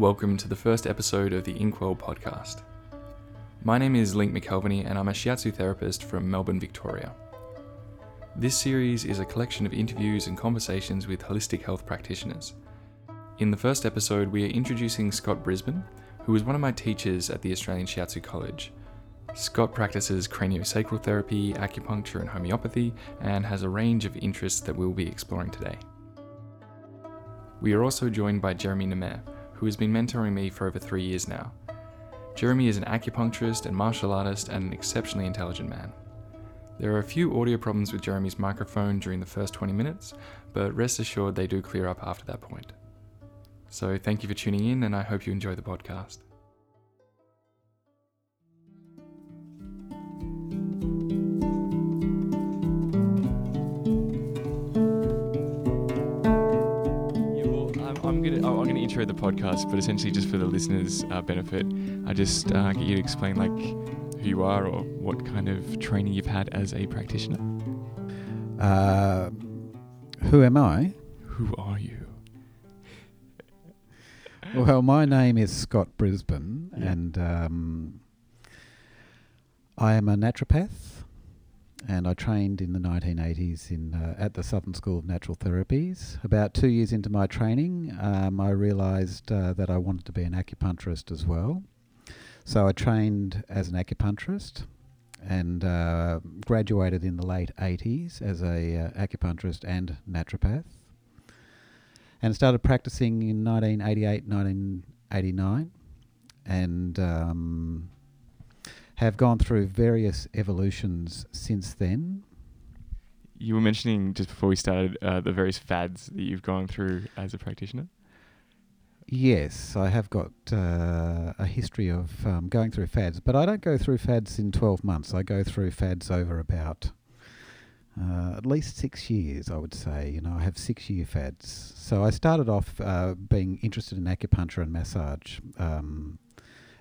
Welcome to the first episode of the Inkwell podcast. My name is Link McElveny and I'm a shiatsu therapist from Melbourne, Victoria. This series is a collection of interviews and conversations with holistic health practitioners. In the first episode, we are introducing Scott Brisbane, who was one of my teachers at the Australian Shiatsu College. Scott practices craniosacral therapy, acupuncture, and homeopathy, and has a range of interests that we'll be exploring today. We are also joined by Jeremy Nemer, who has been mentoring me for over three years now. Jeremy is an acupuncturist and martial artist and an exceptionally intelligent man. There are a few audio problems with Jeremy's microphone during the first 20 minutes, but rest assured they do clear up after that point. So thank you for tuning in, and I hope you enjoy the podcast. Intro the podcast, but essentially just for the listeners' uh, benefit, I just uh, get you to explain like who you are or what kind of training you've had as a practitioner. Uh, who am I? Who are you? Well, my name is Scott Brisbane, Yeah. and um, I am a naturopath. And I trained in the 1980s in uh, at the Southern School of Natural Therapies. About two years into my training, um, I realised uh, that I wanted to be an acupuncturist as well. So I trained as an acupuncturist and uh, graduated in the late 80s as a uh, acupuncturist and naturopath and started practicing in 1988, 1989, and um, have gone through various evolutions since then. You were mentioning just before we started uh, the various fads that you've gone through as a practitioner. Yes, I have got uh, a history of um, going through fads, but I don't go through fads in 12 months. I go through fads over about uh, at least six years, I would say. You know, I have six year fads. So I started off uh, being interested in acupuncture and massage um,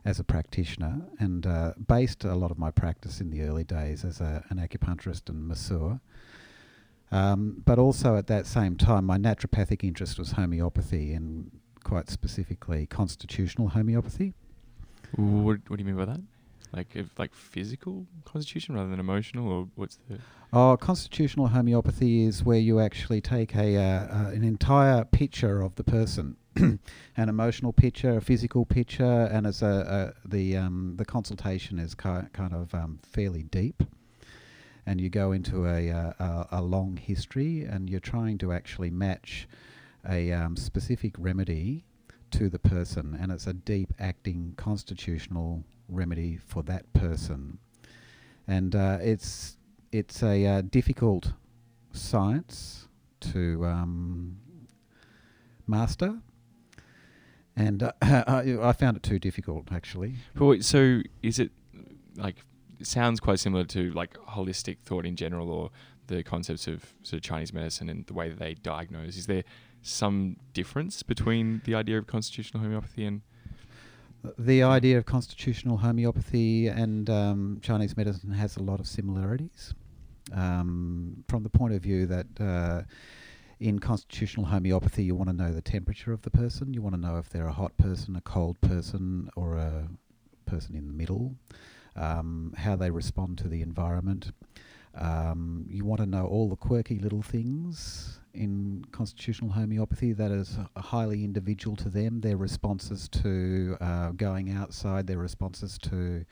as a practitioner and uh, based a lot of my practice in the early days as a, an acupuncturist and masseur. Um, but also at that same time, my naturopathic interest was homeopathy and quite specifically constitutional homeopathy. What, what do you mean by that? Like if, like physical constitution rather than emotional, or what's the? Oh, constitutional homeopathy is where you actually take a uh, uh, an entire picture of the person, an emotional picture, a physical picture, and as a, a the um, the consultation is ki- kind of um, fairly deep, and you go into a, uh, a a long history, and you're trying to actually match a um, specific remedy to the person, and it's a deep acting constitutional remedy for that person, and uh, it's it's a uh, difficult science to um, master, and uh, I, I found it too difficult actually. So is it like it sounds quite similar to like holistic thought in general, or the concepts of sort of Chinese medicine and the way that they diagnose? Is there some difference between the idea of constitutional homeopathy and The idea of constitutional homeopathy and um, Chinese medicine has a lot of similarities. Um, from the point of view that uh, in constitutional homeopathy, you want to know the temperature of the person. You want to know if they're a hot person, a cold person, or a person in the middle. Um, how they respond to the environment. Um, you want to know all the quirky little things in constitutional homeopathy that is highly individual to them. Their responses to uh, going outside, their responses to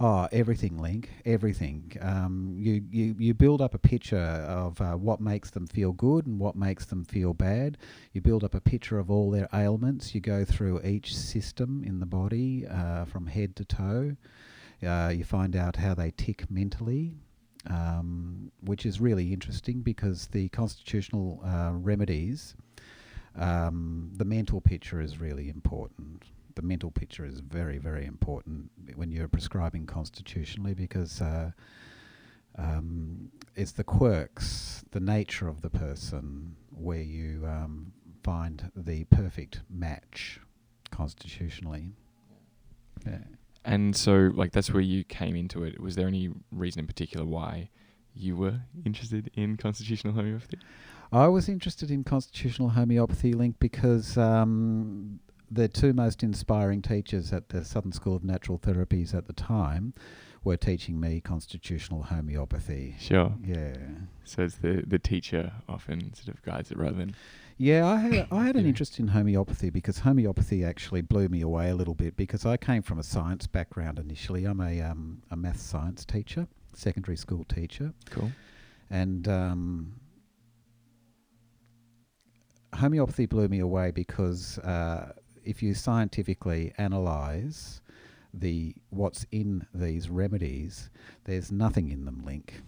oh everything, Link, everything. Um, you, you you build up a picture of uh, what makes them feel good and what makes them feel bad. You build up a picture of all their ailments. You go through each system in the body uh, from head to toe. Uh, you find out how they tick mentally um, which is really interesting because the constitutional uh, remedies, um, the mental picture is really important. The mental picture is very, very important when you're prescribing constitutionally because uh, um, it's the quirks, the nature of the person, where you um, find the perfect match constitutionally. Yeah. and so like that's where you came into it. Was there any reason in particular why you were interested in constitutional homeopathy? I was interested in constitutional homeopathy link because um, the two most inspiring teachers at the Southern School of Natural Therapies at the time were teaching me constitutional homeopathy. Sure. Yeah. So it's the the teacher often sort of guides it rather than Yeah, I had I had an Yeah. interest in homeopathy because homeopathy actually blew me away a little bit because I came from a science background initially. I'm a um, a math science teacher, secondary school teacher, cool. and um, homeopathy blew me away because uh, if you scientifically analyze the what's in these remedies, there's nothing in them. Link.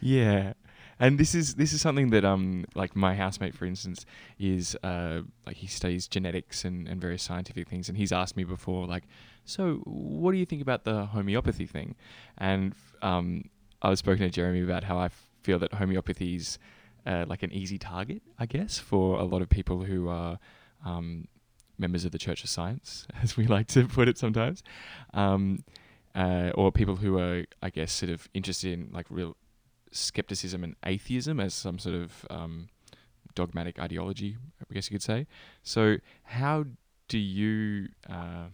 Yeah. And this is this is something that um like my housemate for instance is uh like he studies genetics and, and various scientific things and he's asked me before like so what do you think about the homeopathy thing and um I was spoken to Jeremy about how I feel that homeopathy is uh, like an easy target I guess for a lot of people who are um members of the Church of Science as we like to put it sometimes um uh, or people who are I guess sort of interested in like real skepticism and atheism as some sort of um, dogmatic ideology, I guess you could say. So, how do you, uh,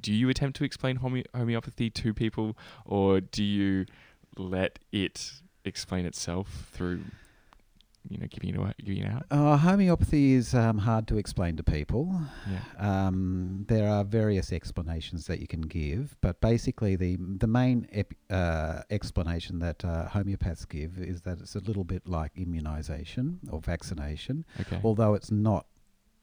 do you attempt to explain home- homeopathy to people, or do you let it explain itself through, you know, giving it away, giving it out? Uh, homeopathy is um, hard to explain to people. Yeah. Um, there are various explanations that you can give, but basically the the main ep- uh, explanation that uh, homeopaths give is that it's a little bit like immunization or vaccination, Okay. although it's not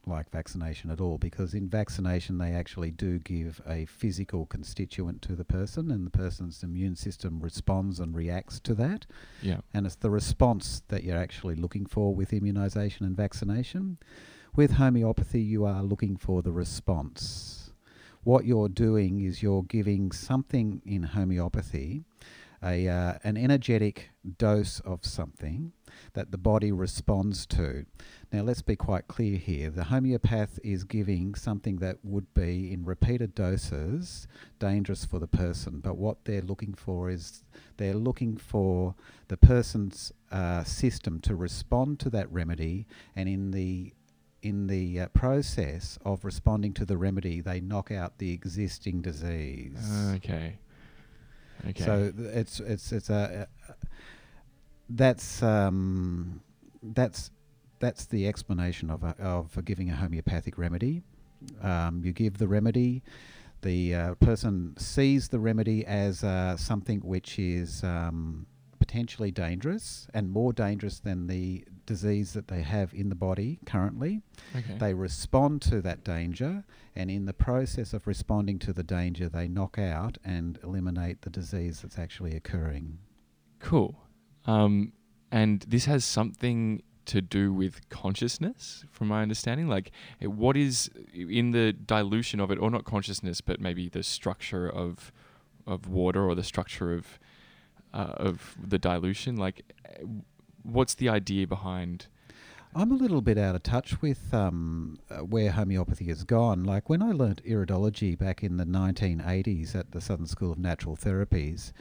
like vaccination at all because in vaccination they actually do give a physical constituent to the person and the person's immune system responds and reacts to that yeah. and it's the response that you're actually looking for with immunization and vaccination. With homeopathy, you are looking for the response. What you're doing is you're giving something in homeopathy, a uh, an energetic dose of something that the body responds to. Now, let's be quite clear here. The homeopath is giving something that would be in repeated doses dangerous for the person, but what they're looking for is they're looking for the person's uh, system to respond to that remedy, and in the in the uh, process of responding to the remedy, they knock out the existing disease. Okay. Okay. So th- it's it's it's a uh, that's um, that's that's the explanation of a, of giving a homeopathic remedy. Um, you give the remedy. The uh, person sees the remedy as uh, something which is um, potentially dangerous and more dangerous than the disease that they have in the body currently. okay. They respond to that danger, and in the process of responding to the danger, they knock out and eliminate the disease that's actually occurring. Cool. Um, and this has something to do with consciousness, from my understanding. Like, eh, what is in the dilution of it, or not consciousness, but maybe the structure of of water or the structure of uh, of the dilution. Like, eh, what's the idea behind? I'm a little bit out of touch with um, uh, where homeopathy has gone. Like when I learnt iridology back in the 1980s at the Southern School of Natural Therapies,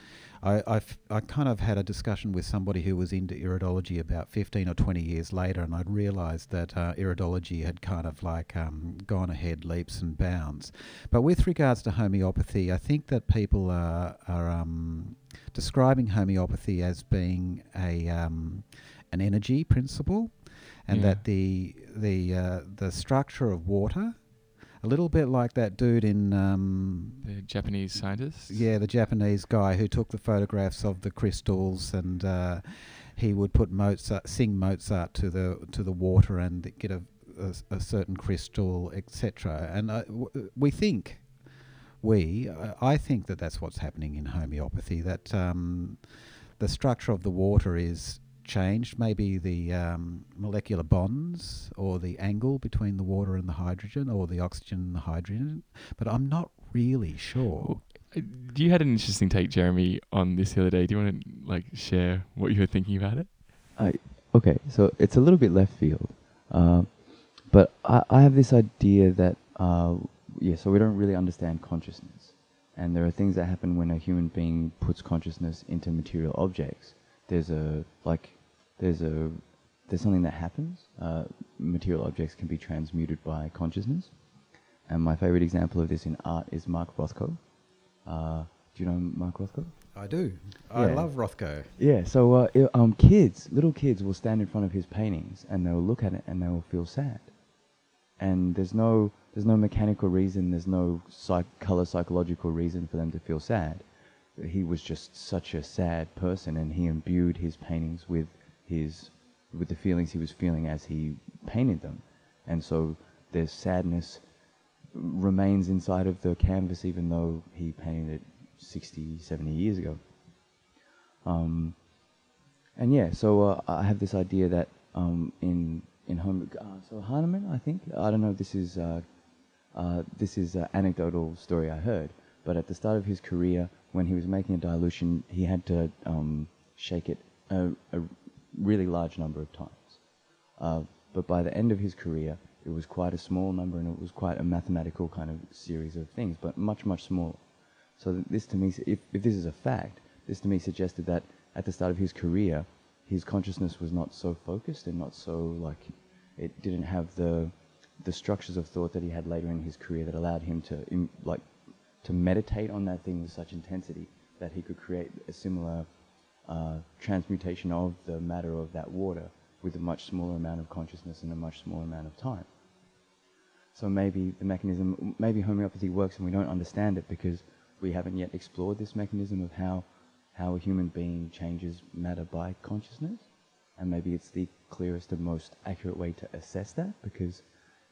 I, I've, I kind of had a discussion with somebody who was into iridology about 15 or 20 years later, and I'd realised that uh, iridology had kind of like um, gone ahead leaps and bounds. But with regards to homeopathy, I think that people are, are um, describing homeopathy as being a um, an energy principle and Yeah. that the the uh, the structure of water, a little bit like that dude in um, The Japanese scientists. yeah the Japanese guy who took the photographs of the crystals and uh, he would put Mozart sing Mozart to the to the water and get a a, a certain crystal etc. And uh, w- we think we uh, I think that that's what's happening in homeopathy that um, the structure of the water is changed maybe the um, molecular bonds or the angle between the water and the hydrogen or the oxygen and the hydrogen but I'm not really sure Uh, You had an interesting take, Jeremy, on this the other day. Do you want to like share what you were thinking about it? I, Okay, so it's a little bit left field, uh, but I, I have this idea that uh, yeah, so we don't really understand consciousness, and there are things that happen when a human being puts consciousness into material objects. There's a like, there's a there's something that happens. Uh, material objects can be transmuted by consciousness, and my favorite example of this in art is Mark Rothko. Uh, do you know Mark Rothko? I do. I Yeah. love Rothko. Yeah, so uh, i- um, kids, little kids will stand in front of his paintings and they'll look at it and they'll feel sad. And there's no, there's no mechanical reason, there's no psych- color psychological reason for them to feel sad. He was just such a sad person and he imbued his paintings with his, with the feelings he was feeling as he painted them. And so their sadness remains inside of the canvas even though he painted it 60, 70 years ago. Um, and yeah, so uh, I have this idea that um, in in home, uh, so Hahnemann, I think I don't know. if This is uh, uh, this is an anecdotal story I heard, but at the start of his career, when he was making a dilution, he had to um, shake it a, a really large number of times. Uh, but by the end of his career, it was quite a small number, and it was quite a mathematical kind of series of things, but much much smaller. So this to me, if, if this is a fact, this to me suggested that at the start of his career, his consciousness was not so focused and not so like, it didn't have the, the structures of thought that he had later in his career that allowed him to like, to meditate on that thing with such intensity that he could create a similar uh, transmutation of the matter of that water with a much smaller amount of consciousness in a much smaller amount of time. So maybe the mechanism, maybe homeopathy works and we don't understand it because we haven't yet explored this mechanism of how, how a human being changes matter by consciousness. And maybe it's the clearest and most accurate way to assess that because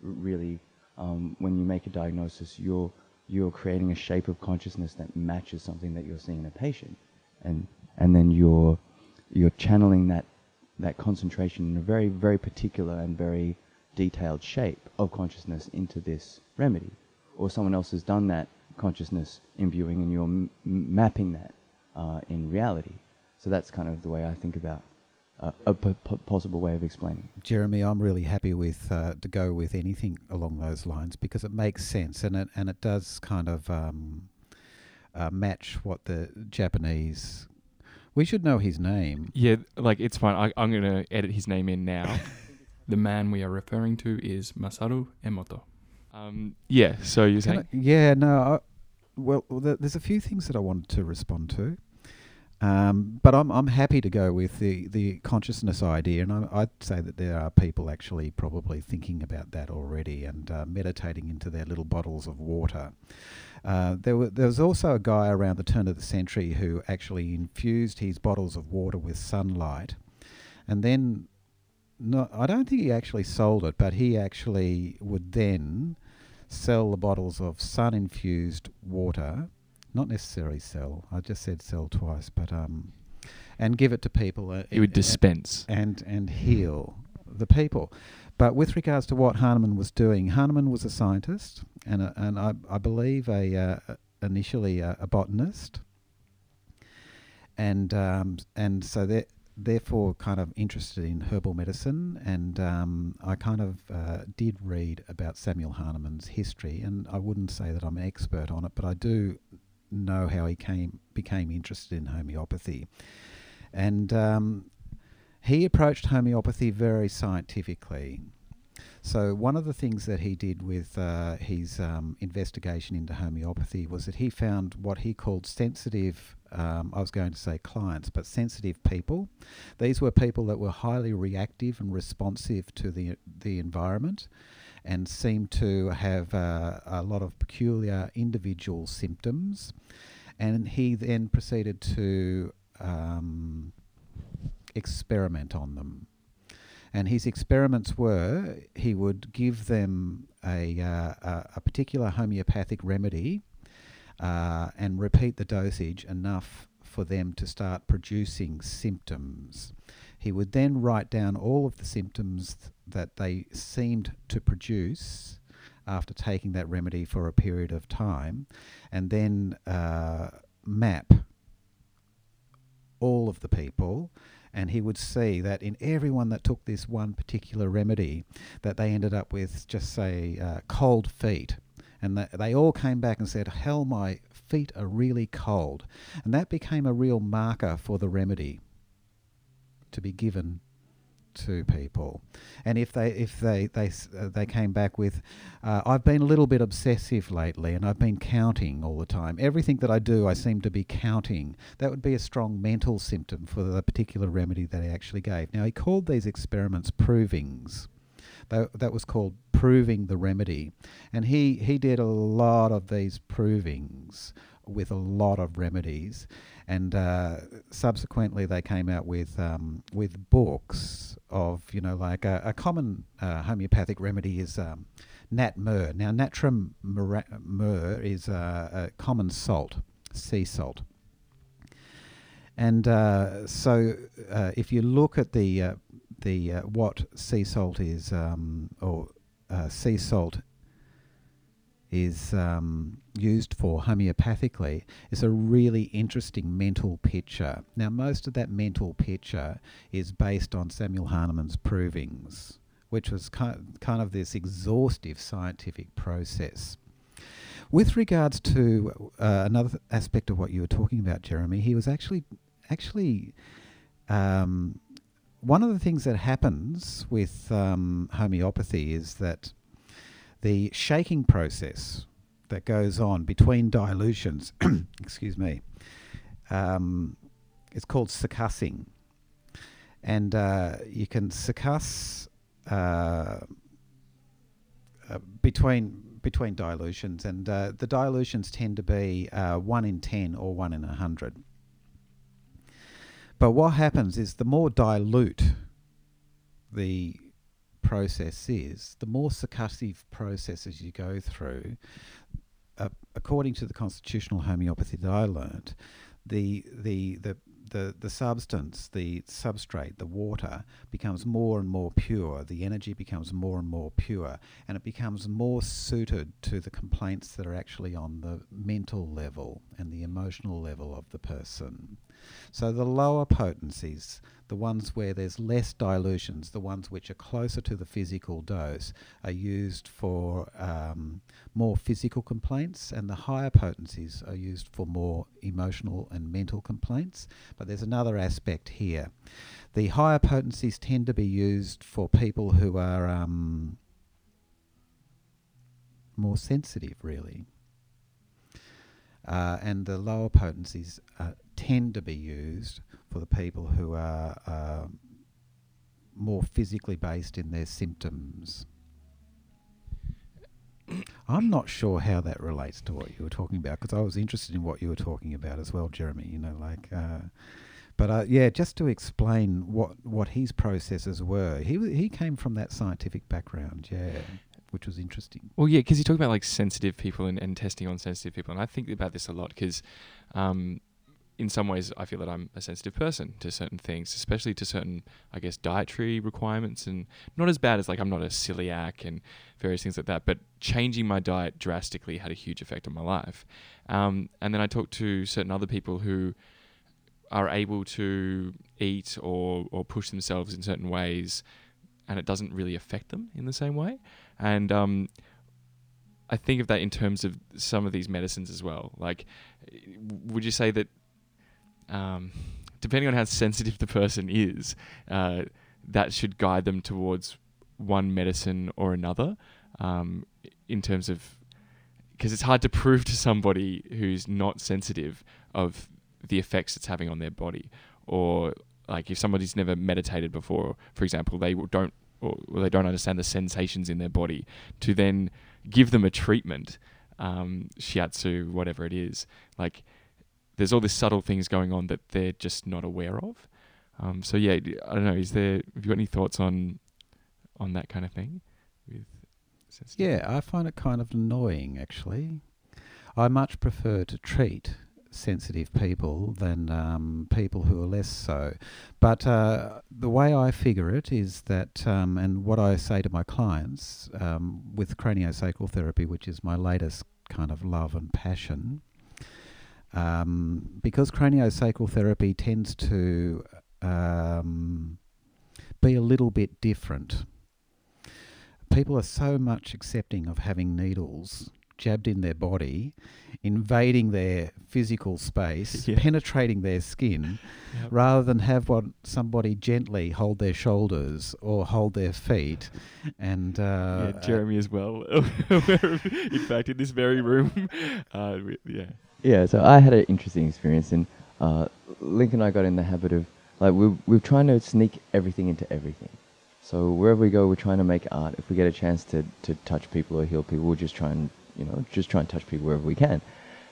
really, um, when you make a diagnosis, you're, you're creating a shape of consciousness that matches something that you're seeing in a patient. And, and then you're, you're channeling that, that concentration in a very, very particular and very detailed shape of consciousness into this remedy. Or someone else has done that consciousness imbuing and you're m- mapping that uh, in reality. So that's kind of the way I think about uh, a p- p- possible way of explaining. Jeremy, I'm really happy with uh, to go with anything along those lines because it makes sense and it and it does kind of um, uh, match what the Japanese. We should know his name. Yeah, like it's fine. I, I'm gonna edit his name in now. the man we are referring to is Masaru Emoto. Um, yeah. So you're Can saying I- yeah, no. I, well, th- there's a few things that I wanted to respond to, um, but I'm I'm happy to go with the the consciousness idea, and I, I'd say that there are people actually probably thinking about that already and uh, meditating into their little bottles of water. Uh, there, were, there was also a guy around the turn of the century who actually infused his bottles of water with sunlight, and then. No, I don't think he actually sold it, but he actually would then sell the bottles of sun infused water, not necessarily sell. I just said sell twice, but um, and give it to people. Uh, he would dispense. and and heal the people. But with regards to what Hahnemann was doing, Hahnemann was a scientist and a, and I, I believe a uh, initially a, a botanist, and um, and so that therefore kind of interested in herbal medicine and um, I kind of uh, did read about Samuel Hahnemann's history and I wouldn't say that I'm an expert on it but I do know how he came became interested in homeopathy. And um, he approached homeopathy very scientifically. So one of the things that he did with uh, his um, investigation into homeopathy was that he found what he called sensitive, um, I was going to say clients, but sensitive people. These were people that were highly reactive and responsive to the the environment, and seemed to have uh, a lot of peculiar individual symptoms. And he then proceeded to um, experiment on them. And his experiments were he would give them a, uh, a, a particular homeopathic remedy uh, and repeat the dosage enough for them to start producing symptoms. He would then write down all of the symptoms that they seemed to produce after taking that remedy for a period of time and then uh, map all of the people and he would see that in everyone that took this one particular remedy that they ended up with just say uh, cold feet and that they all came back and said hell my feet are really cold. And that became a real marker for the remedy to be given to people, and if they if they they uh, they came back with, uh, I've been a little bit obsessive lately, and I've been counting all the time. Everything that I do, I seem to be counting. That would be a strong mental symptom for the particular remedy that he actually gave. Now he called these experiments provings. That, that was called proving the remedy, and he he did a lot of these provings with a lot of remedies, and uh, subsequently they came out with um, with books of you know like a, a common uh, homeopathic remedy is um, nat mur. Now natrum mur is uh, a common salt, sea salt. And uh, so, uh, if you look at the uh, the uh, what sea salt is, um, or uh, sea salt is um, used for homeopathically, it's a really interesting mental picture. Now, most of that mental picture is based on Samuel Hahnemann's provings, which was ki- kind of this exhaustive scientific process. With regards to uh, another th- aspect of what you were talking about, Jeremy, he was actually actually um, one of the things that happens with um, homeopathy is that the shaking process that goes on between dilutions, excuse me, um, it's called succussing. And uh, you can succuss uh, uh, between between dilutions, and uh, the dilutions tend to be uh, one in ten or one in a hundred. But what happens is the more dilute the process is, the more succussive processes you go through, uh, according to the constitutional homeopathy that I learned, the, the, the, the, the substance, the substrate, the water, becomes more and more pure. The energy becomes more and more pure, and it becomes more suited to the complaints that are actually on the mental level and the emotional level of the person. So the lower potencies, the ones where there's less dilutions, the ones which are closer to the physical dose, are used for um, more physical complaints, and the higher potencies are used for more emotional and mental complaints. But there's another aspect here. The higher potencies tend to be used for people who are um, more sensitive, really. Uh, and the lower potencies tend to be used for the people who are uh, more physically based in their symptoms. I'm not sure how that relates to what you were talking about because I was interested in what you were talking about as well, Jeremy. You know, like, uh, but uh, yeah, just to explain what what his processes were. He w- he came from that scientific background, yeah, which was interesting. Well, yeah, because you talk about like sensitive people and, and testing on sensitive people, and I think about this a lot because, um, in some ways, I feel that I'm a sensitive person to certain things, especially to certain, I guess, dietary requirements, and not as bad as like I'm not a celiac and various things like that, but changing my diet drastically had a huge effect on my life. Um, and then I talked to certain other people who are able to eat or or push themselves in certain ways, and it doesn't really affect them in the same way. And um, I think of that in terms of some of these medicines as well. Like, would you say that, um, depending on how sensitive the person is, uh, that should guide them towards one medicine or another, um, in terms of, because it's hard to prove to somebody who's not sensitive of the effects it's having on their body, or like if somebody's never meditated before, for example, they don't or they don't understand the sensations in their body, to then give them a treatment, um, shiatsu, whatever it is, like there's all these subtle things going on that they're just not aware of. Um, so yeah, I don't know. Is there? Have you got any thoughts on on that kind of thing? With Yeah, I find it kind of annoying actually. I much prefer to treat sensitive people than um, people who are less so. But uh, the way I figure it is that, um, and what I say to my clients um, with craniosacral therapy, which is my latest kind of love and passion, um, because craniosacral therapy tends to um, be a little bit different. People are so much accepting of having needles jabbed in their body, invading their physical space, Yeah. penetrating their skin, Yep. rather than have what somebody gently hold their shoulders or hold their feet, and uh, yeah, Jeremy as well. in fact, in this very room, uh, yeah, Yeah, so I had an interesting experience, and uh, Link and I got in the habit of like we we're trying to sneak everything into everything. So wherever we go, we're trying to make art. If we get a chance to, to touch people or heal people, we'll just try and you know just try and touch people wherever we can.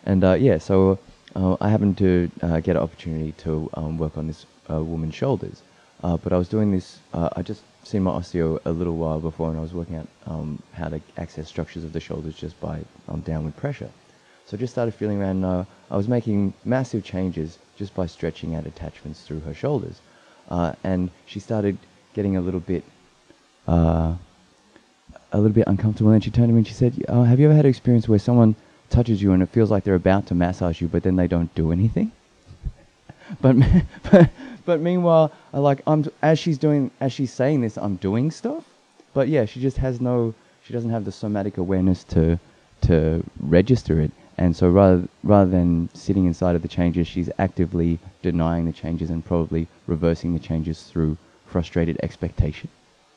And uh, yeah, so uh, I happened to uh, get an opportunity to um, work on this uh, woman's shoulders. Uh, but I was doing this. Uh, I just seen my osteo a little while before, and I was working out um, how to access structures of the shoulders just by um, downward pressure. So I just started feeling around. Uh, I was making massive changes just by stretching out attachments through her shoulders, uh, and she started getting a little bit, uh, a little bit uncomfortable. And she turned to me and she said, oh, "Have you ever had an experience where someone touches you and it feels like they're about to massage you, but then they don't do anything?" but, but but meanwhile, I like I'm as she's doing as she's saying this, I'm doing stuff. But yeah, she just has no. She doesn't have the somatic awareness to to register it. And so rather rather than sitting inside of the changes, she's actively denying the changes and probably reversing the changes through frustrated expectation.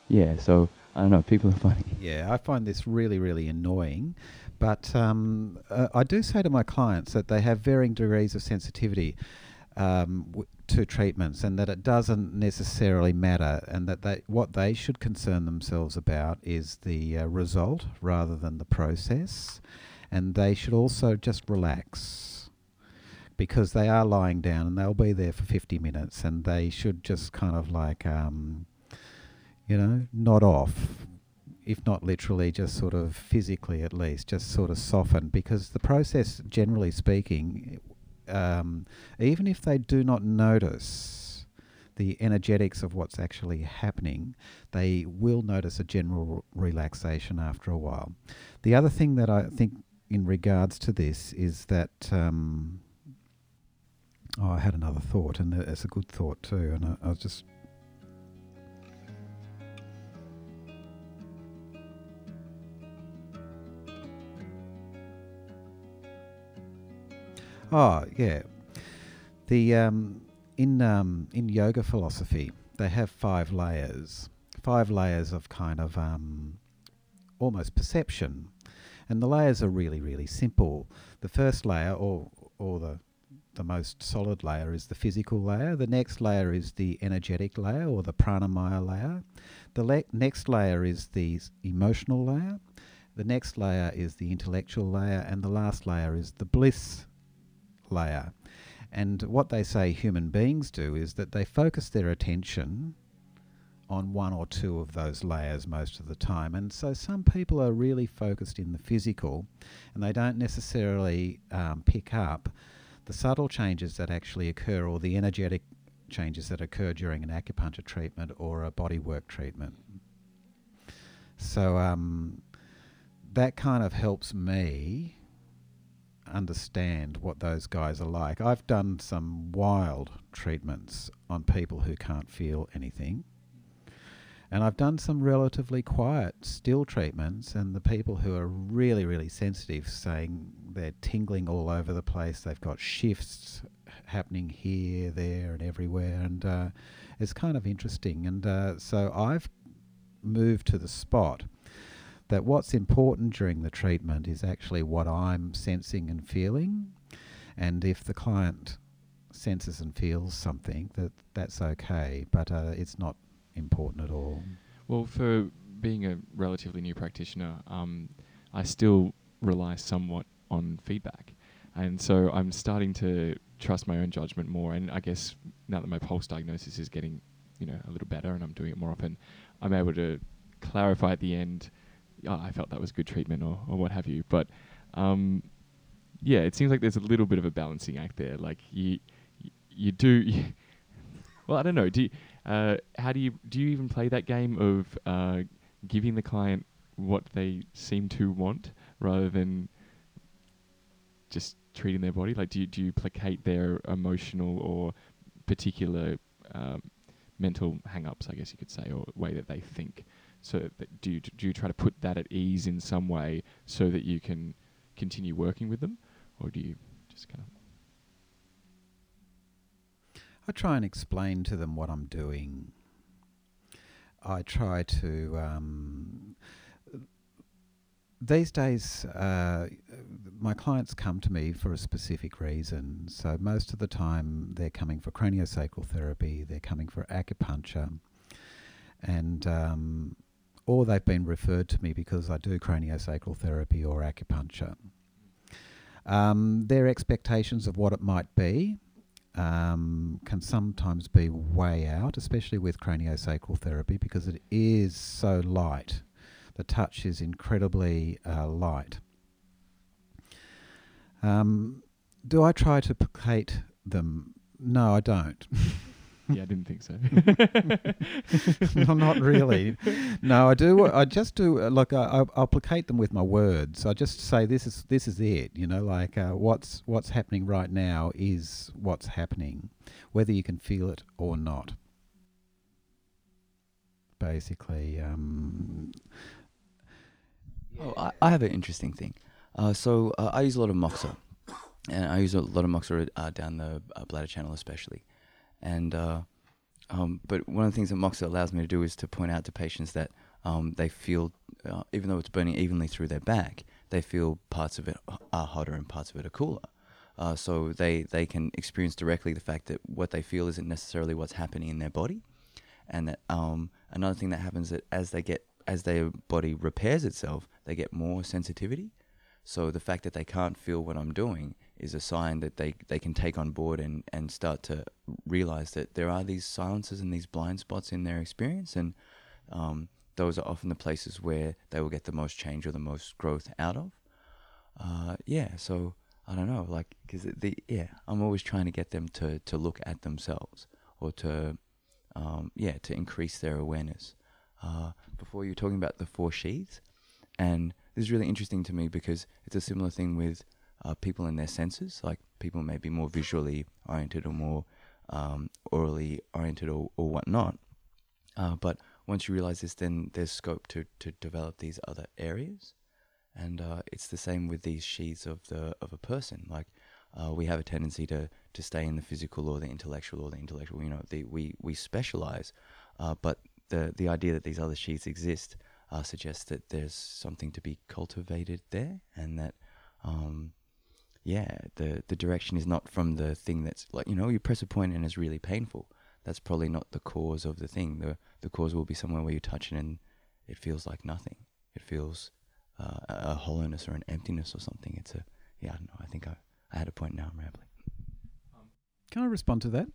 Yeah, so I don't know, people are funny. Yeah, I find this really, really annoying. But um, uh, I do say to my clients that they have varying degrees of sensitivity um, w- to treatments and that it doesn't necessarily matter and that they, what they should concern themselves about is the uh, result rather than the process. And they should also just relax because they are lying down and they'll be there for 50 minutes and they should just kind of like, um, you know, nod off if not literally, just sort of physically at least, just sort of soften. Because the process, generally speaking, um, even if they do not notice the energetics of what's actually happening, they will notice a general relaxation after a while. The other thing that I think in regards to this is that. Um, oh, I had another thought, and it's a good thought too, and I, I was just Oh yeah, the um, in um, in yoga philosophy they have five layers, five layers of kind of um, almost perception, and the layers are really really simple. The first layer, or or the the most solid layer, is the physical layer. The next layer is the energetic layer, or the pranamaya layer. The le- next layer is the emotional layer. The next layer is the intellectual layer, and the last layer is the bliss layer. And what they say human beings do is that they focus their attention on one or two of those layers most of the time. And so some people are really focused in the physical and they don't necessarily um, pick up the subtle changes that actually occur or the energetic changes that occur during an acupuncture treatment or a bodywork treatment. So um, that kind of helps me understand what those guys are like. I've done some wild treatments on people who can't feel anything. And I've done some relatively quiet, still treatments, and the people who are really, really sensitive saying they're tingling all over the place. They've got shifts happening here, there, and everywhere. And uh, it's kind of interesting. And uh, so I've moved to the spot that what's important during the treatment is actually what I'm sensing and feeling. And if the client senses and feels something, that that's okay, but uh, it's not important at all. Well, for being a relatively new practitioner, um, I still rely somewhat on feedback. And so I'm starting to trust my own judgment more. And I guess now that my pulse diagnosis is getting, you know, a little better and I'm doing it more often, I'm able to clarify at the end, oh, I felt that was good treatment or, or what have you. But um, yeah, it seems like there's a little bit of a balancing act there. Like you, you, you do. well, I don't know. Do you, uh, how do you do? You even play that game of uh, giving the client what they seem to want rather than just treating their body? Like, do you do you placate their emotional or particular um, mental hang-ups, I guess you could say, or way that they think? So, that do you do you try to put that at ease in some way so that you can continue working with them, or do you just kind of? I try and explain to them what I'm doing. I try to. Um, these days, uh, my clients come to me for a specific reason. So most of the time, they're coming for craniosacral therapy. They're coming for acupuncture, and um, or they've been referred to me because I do craniosacral therapy or acupuncture. Um, their expectations of what it might be um, can sometimes be way out, especially with craniosacral therapy, because it is so light. The touch is incredibly uh, light. Um, do I try to placate them? No, I don't. yeah, I didn't think so. no, not really. No, I do. I just do. Uh, look, I, I'll placate them with my words. I just say this is this is it. You know, like uh, what's what's happening right now is what's happening, whether you can feel it or not. Basically. Um, oh, I, I have an interesting thing. Uh, so uh, I use a lot of Moxa, and I use a lot of Moxa uh, down the uh, bladder channel, especially. And uh, um, but one of the things that Moxa allows me to do is to point out to patients that um, they feel, uh, even though it's burning evenly through their back, they feel parts of it are hotter and parts of it are cooler. Uh, so they, they can experience directly the fact that what they feel isn't necessarily what's happening in their body, and that um, another thing that happens that as they get as their body repairs itself, they get more sensitivity. So the fact that they can't feel what I'm doing is a sign that they, they can take on board and, and start to realize that there are these silences and these blind spots in their experience. And um, those are often the places where they will get the most change or the most growth out of. Uh, yeah, so I don't know, like, because the, yeah, I'm always trying to get them to, to look at themselves or to, um, yeah, to increase their awareness. Uh, before you were talking about the four sheaths, and this is really interesting to me because it's a similar thing with uh, people in their senses. Like people may be more visually oriented or more um, aurally oriented or, or whatnot. Uh, but once you realize this, then there's scope to, to develop these other areas. And uh, it's the same with these sheaths of the of a person. Like uh, we have a tendency to, to stay in the physical or the intellectual or the intellectual. You know, the, we we specialize, uh, but the the idea that these other sheaths exist uh, suggests that there's something to be cultivated there, and that um, yeah, the the direction is not from the thing that's like you know you press a point and it's really painful. That's probably not the cause of the thing. the The cause will be somewhere where you're touching and it feels like nothing. It feels uh, a hollowness or an emptiness or something. It's a yeah. I don't know. I think I I had a point. Now I'm rambling. Can I respond to that?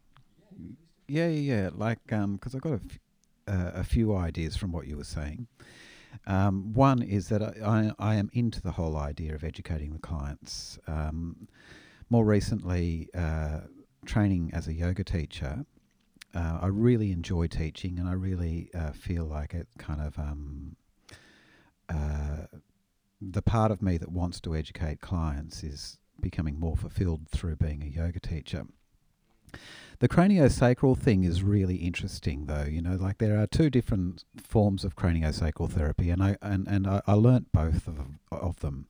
Yeah, yeah, yeah. Like, because um, I got a, f- uh, a few ideas from what you were saying. Um, one is that I, I, I, am into the whole idea of educating the clients. Um, more recently, uh, training as a yoga teacher, uh, I really enjoy teaching and I really uh, feel like it kind of. Um, uh, the part of me that wants to educate clients is becoming more fulfilled through being a yoga teacher. The craniosacral thing is really interesting, though. You know, like there are two different forms of craniosacral therapy, and I and, and I, I learnt both of, of them.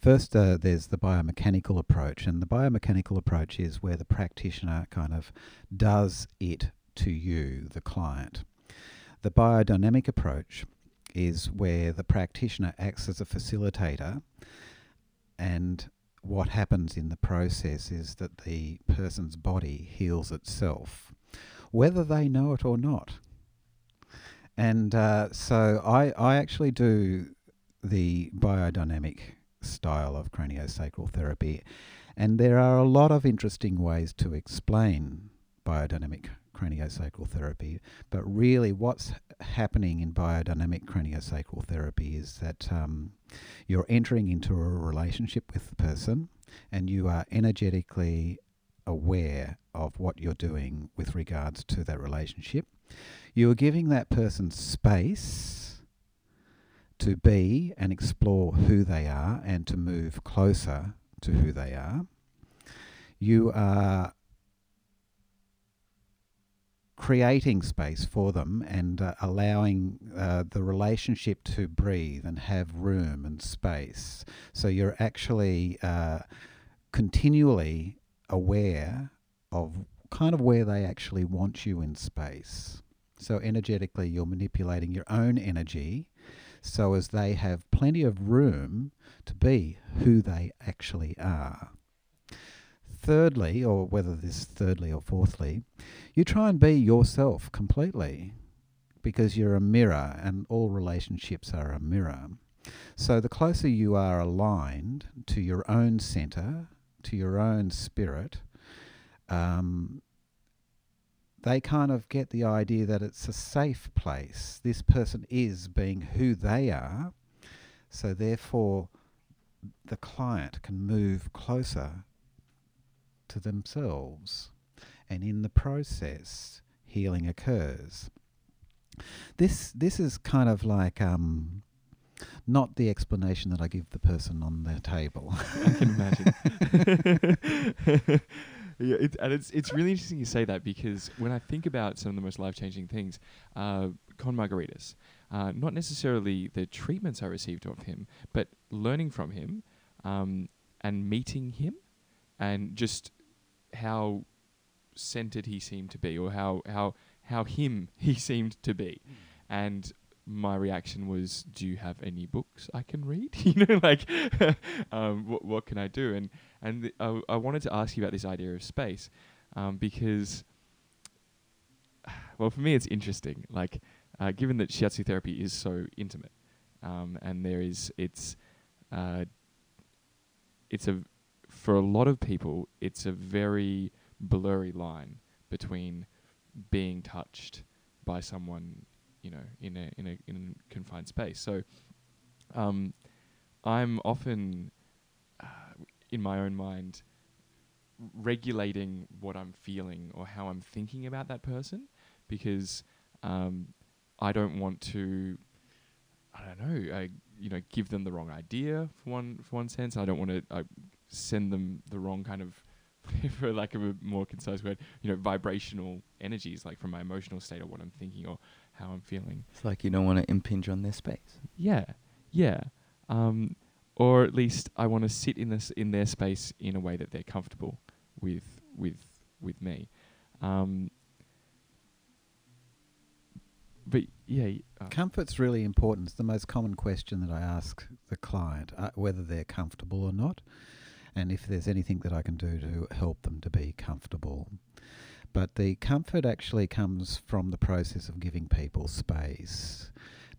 First, uh, there's the biomechanical approach, and the biomechanical approach is where the practitioner kind of does it to you, the client. The biodynamic approach is where the practitioner acts as a facilitator and what happens in the process is that the person's body heals itself, whether they know it or not. And uh, so I, I actually do the biodynamic style of craniosacral therapy, and there are a lot of interesting ways to explain biodynamic craniosacral therapy. But really, what's happening in biodynamic craniosacral therapy is that um, you're entering into a relationship with the person and you are energetically aware of what you're doing with regards to that relationship. You are giving that person space to be and explore who they are and to move closer to who they are. You are creating space for them and uh, allowing uh, the relationship to breathe and have room and space. So you're actually uh, continually aware of kind of where they actually want you in space. So energetically, you're manipulating your own energy so as they have plenty of room to be who they actually are. Thirdly, or whether this thirdly or fourthly, you try and be yourself completely because you're a mirror and all relationships are a mirror. So the closer you are aligned to your own center, to your own spirit, um, they kind of get the idea that it's a safe place. This person is being who they are, so therefore the client can move closer to themselves. And in the process, healing occurs. This this is kind of like um, not the explanation that I give the person on the table. I can imagine. yeah, it, and it's it's really interesting you say that because when I think about some of the most life changing things, uh, Con Margaritis, uh, not necessarily the treatments I received of him, but learning from him um, and meeting him, and just how centered he seemed to be, or how how how him he seemed to be, Hmm. and my reaction was, "Do you have any books I can read? you know, like, um, what what can I do?" And and th- I, I wanted to ask you about this idea of space, um, because, well, for me it's interesting. Like, uh, given that shiatsu therapy is so intimate, um, and there is it's, uh, it's a for a lot of people it's a very blurry line between being touched by someone you know in a in a in a confined space. So um i'm often uh, in my own mind regulating what i'm feeling or how i'm thinking about that person because um i don't want to i don't know I, you know give them the wrong idea for one for one sense. I don't want to uh, send them the wrong kind of for lack of a more concise word you know vibrational energies like from my emotional state or what i'm thinking or how i'm feeling It's like you don't want to impinge on their space. yeah yeah um or at least i want to sit in this in their space in a way that they're comfortable with with with me um but yeah uh, Comfort's really important. It's the most common question that I ask the client, uh, whether they're comfortable or not, and if there's anything that I can do to help them to be comfortable. But the comfort actually comes from the process of giving people space.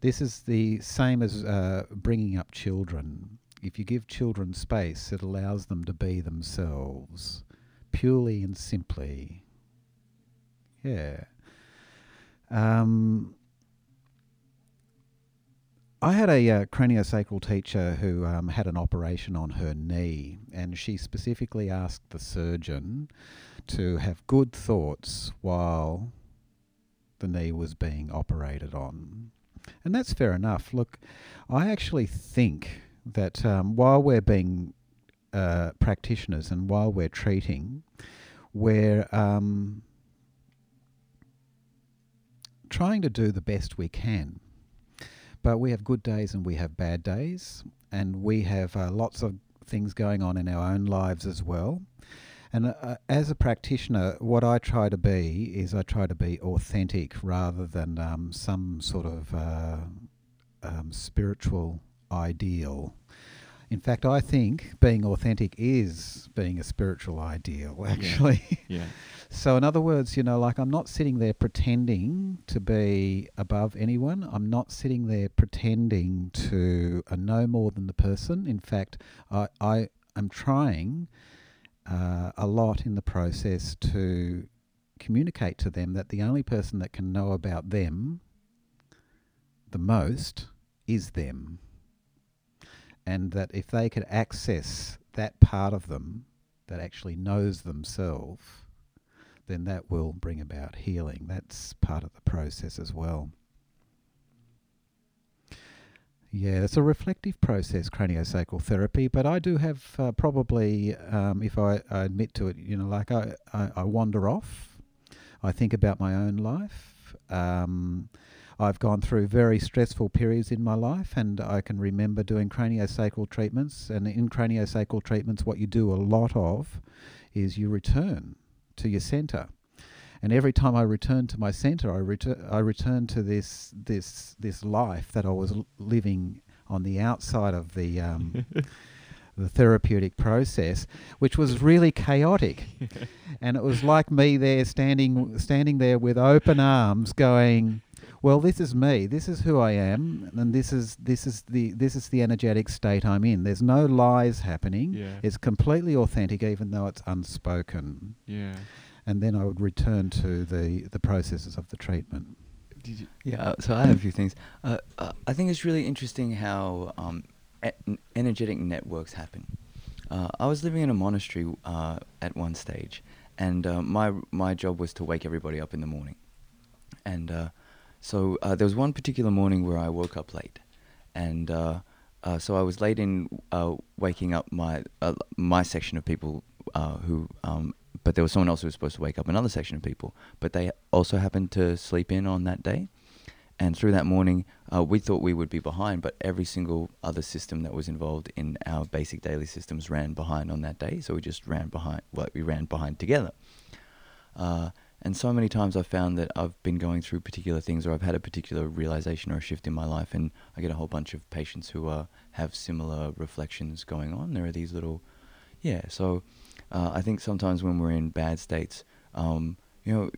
This is the same as uh, bringing up children. If you give children space, it allows them to be themselves, purely and simply. Yeah. Um, I had a uh, craniosacral teacher who um, had an operation on her knee, and she specifically asked the surgeon to have good thoughts while the knee was being operated on. And that's fair enough. Look, I actually think that um, while we're being uh, practitioners and while we're treating, we're um, trying to do the best we can. But we have good days and we have bad days, and we have uh, lots of things going on in our own lives as well. And uh, as a practitioner, what I try to be is I try to be authentic rather than um, some sort of uh, um, spiritual ideal. In fact, I think being authentic is being a spiritual ideal, actually. yeah So, in other words, you know, like I'm not sitting there pretending to be above anyone. I'm not sitting there pretending to uh, know more than the person. In fact, I, I am trying uh, a lot in the process to communicate to them that the only person that can know about them the most is them. And that if they could access that part of them that actually knows themselves, then that will bring about healing. That's part of the process as well. Yeah, it's a reflective process, craniosacral therapy, but I do have uh, probably, um, if I, I admit to it, you know, like I, I, I wander off. I think about my own life. Um, I've gone through very stressful periods in my life, and I can remember doing craniosacral treatments. And in craniosacral treatments, what you do a lot of is you return to your center. And every time I returned to my center, I return I return to this this this life that I was l- living on the outside of the um, the therapeutic process, which was really chaotic. and it was like me there standing standing there with open arms, going, "Well, this is me. This is who I am, and this is this is the this is the energetic state I'm in. There's no lies happening. Yeah. It's completely authentic, even though it's unspoken." Yeah. And then I would return to the the processes of the treatment. Did you? Yeah, uh, so I have a few things. Uh, uh, I think it's really interesting how um, e- n- energetic networks happen. Uh, I was living in a monastery uh, at one stage, and uh, my my job was to wake everybody up in the morning. And uh, so uh, there was one particular morning where I woke up late, and uh, uh, so I was late in uh, waking up my uh, my section of people uh, who. Um, but there was someone else who was supposed to wake up another section of people, but they also happened to sleep in on that day. And through that morning, we thought we would be behind, but every single other system that was involved in our basic daily systems ran behind on that day. So we just ran behind, well, we ran behind together. And so many times I've found that I've been going through particular things or I've had a particular realization or a shift in my life, and I get a whole bunch of patients who uh, have similar reflections going on. There are these little, yeah, so uh, I think sometimes when we're in bad states, um, you know,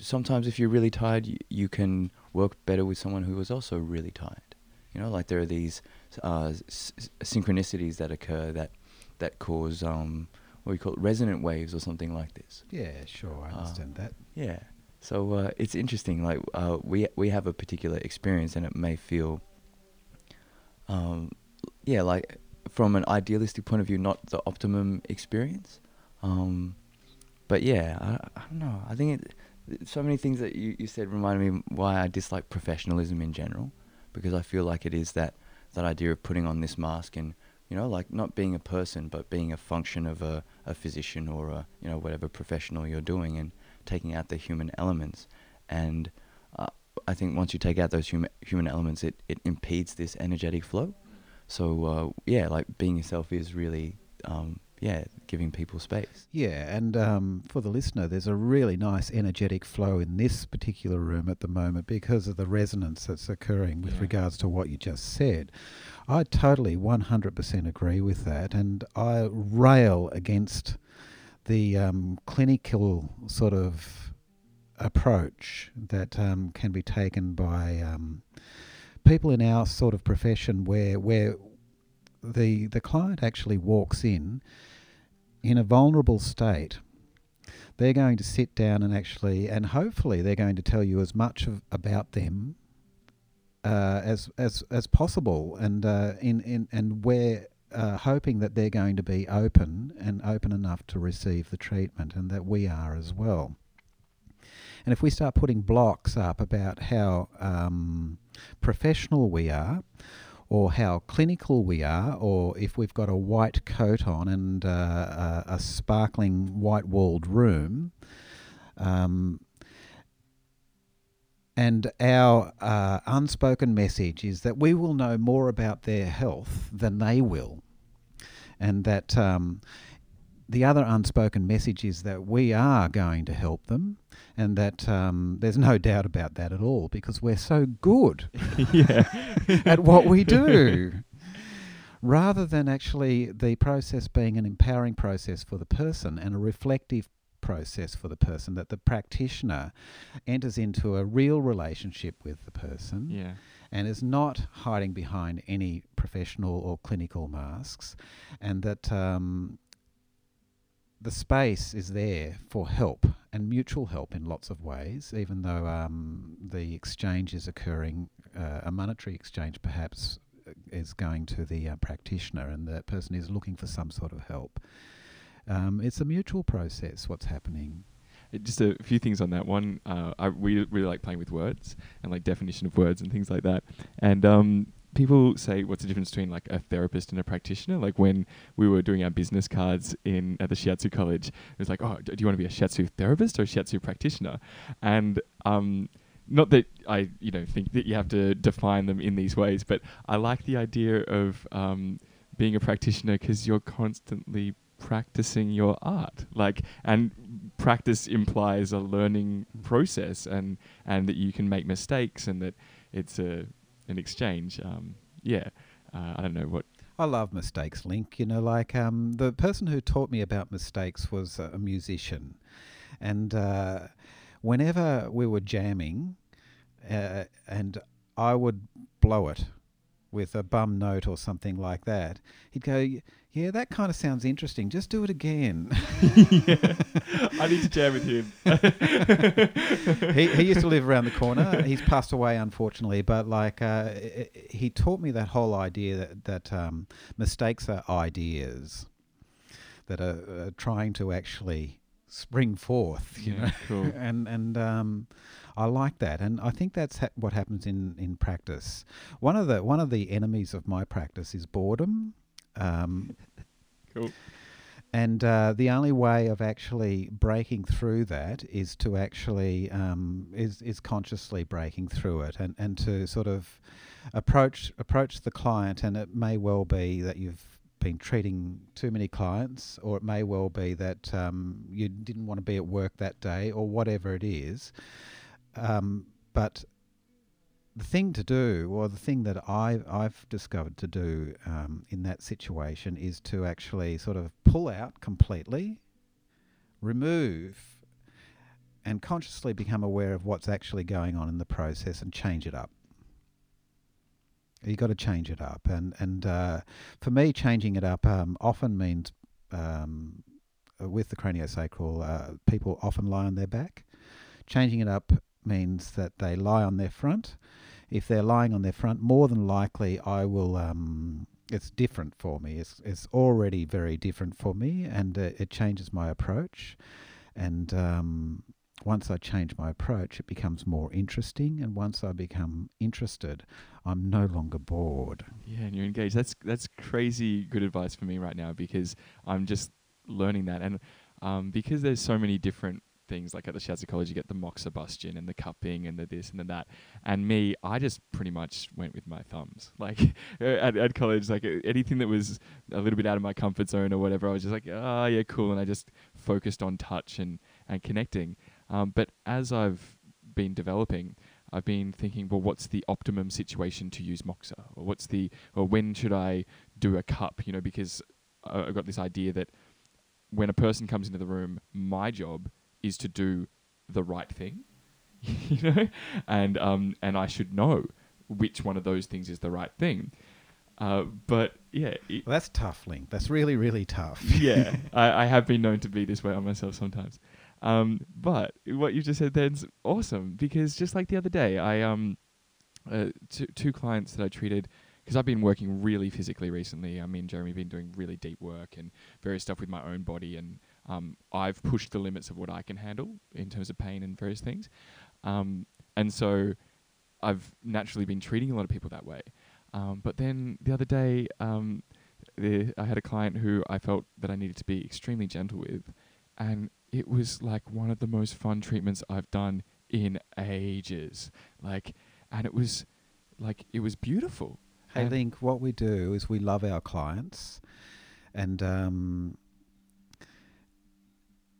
sometimes if you're really tired, you, you can work better with someone who is also really tired. You know, like there are these uh, s- synchronicities that occur that that cause um, what we call it, resonant waves or something like this. Yeah, sure, I Uh, understand that. Yeah. So uh, it's interesting. Like uh, we we have a particular experience, and it may feel, um, yeah, like from an idealistic point of view, not the optimum experience. Um, but yeah, I, I don't know. I think it, so many things that you, you said reminded me why I dislike professionalism in general, because I feel like it is that that idea of putting on this mask and you know like not being a person but being a function of a, a physician or a you know whatever professional you're doing and taking out the human elements and uh, I think once you take out those human human elements it, it impedes this energetic flow so uh, yeah like being yourself is really um, yeah giving people space Yeah, and um, for the listener, there's a really nice energetic flow in this particular room at the moment because of the resonance that's occurring with Yeah. regards to what you just said. I totally 100% agree with that, and I rail against the um, clinical sort of approach that um, can be taken by um, people in our sort of profession where where the the client actually walks in in a vulnerable state. They're going to sit down and actually and hopefully they're going to tell you as much of, about them uh, as as as possible. And uh, in in and we're uh, hoping that they're going to be open and open enough to receive the treatment and that we are as well. And if we start putting blocks up about how um, professional we are, or how clinical we are, or if we've got a white coat on and uh, a, a sparkling white walled room, um, and our uh, unspoken message is that we will know more about their health than they will, and that um, the other unspoken message is that we are going to help them, and that um, there's no doubt about that at all because we're so good at what we do. Rather than actually the process being an empowering process for the person and a reflective process for the person, that the practitioner enters into a real relationship with the person Yeah. and is not hiding behind any professional or clinical masks, and that um, the space is there for help and mutual help in lots of ways, even though um, the exchange is occurring, uh, a monetary exchange perhaps uh, is going to the uh, practitioner and the person is looking for some sort of help. Um, it's a mutual process, what's happening. It- just a few things on that. One, uh, I we really like playing with words and like definition of words and things like that. And um, people say what's the difference between like a therapist and a practitioner. Like when we were doing our business cards in at the Shiatsu College, it was like, oh, do you want to be a Shiatsu therapist or a Shiatsu practitioner? And um, not that I you know think that you have to define them in these ways, but I like the idea of um, being a practitioner because you're constantly practicing your art like and practice implies a learning process and and that you can make mistakes and that it's a an exchange um, yeah uh, i don't know what I love mistakes, Link. You know, like um, the person who taught me about mistakes was a musician, and uh, whenever we were jamming, uh, and I would blow it with a bum note or something like that, he'd go, "Yeah, that kind of sounds interesting. Just do it again." yeah. I need to jam with him. he, he used to live around the corner. He's passed away, unfortunately. But like, uh, he taught me that whole idea that, that um, mistakes are ideas that are, are, trying to actually spring forth. You yeah, know, cool. and and um, I like that, and I think that's ha- what happens in, in practice. One of the one of the enemies of my practice is boredom. Um, cool. And uh, the only way of actually breaking through that is to actually um, is is consciously breaking through it, and, and to sort of approach approach the client. And it may well be that you've been treating too many clients, or it may well be that um, you didn't want to be at work that day, or whatever it is. Um, but the thing to do, or the thing that I, I've discovered to do um, in that situation, is to actually sort of pull out completely, remove, and consciously become aware of what's actually going on in the process and change it up. You've got to change it up, and and uh, for me, changing it up um, often means um, with the craniosacral, uh, people often lie on their back. Changing it up means that they lie on their front. If they're lying on their front, more than likely I will. Um, it's different for me. It's it's already very different for me, and uh, it changes my approach. And um, once I change my approach, it becomes more interesting. And once I become interested, I'm no longer bored. Yeah, and you're engaged. That's that's crazy good advice for me right now because I'm just learning that, and um, because there's so many different things like at the Shiatsu College you get the moxibustion and the cupping and the this and the that. And me I just pretty much went with my thumbs. Like at, at college like anything that was a little bit out of my comfort zone or whatever I was just like oh yeah cool. And I just focused on touch and and connecting. Um, but as I've been developing I've been thinking, well, what's the optimum situation to use Moxa, or what's the, or when should I do a cup? You know, because I've got this idea that when a person comes into the room, my job is to do the right thing, you know, and um, and I should know which one of those things is the right thing. Uh, but yeah, well, that's tough, Link. That's really, really tough. yeah, I, I, have been known to be this way on myself sometimes. Um, but what you just said then's awesome because just like the other day, I um, uh, two, two clients that I treated because I've been working really physically recently. I mean, Jeremy been doing really deep work and various stuff with my own body and um, I've pushed the limits of what I can handle in terms of pain and various things. Um, and so I've naturally been treating a lot of people that way. Um, but then the other day, um, the, I had a client who I felt that I needed to be extremely gentle with. And it was like one of the most fun treatments I've done in ages. Like, and it was like, it was beautiful. I think what we do is we love our clients and um,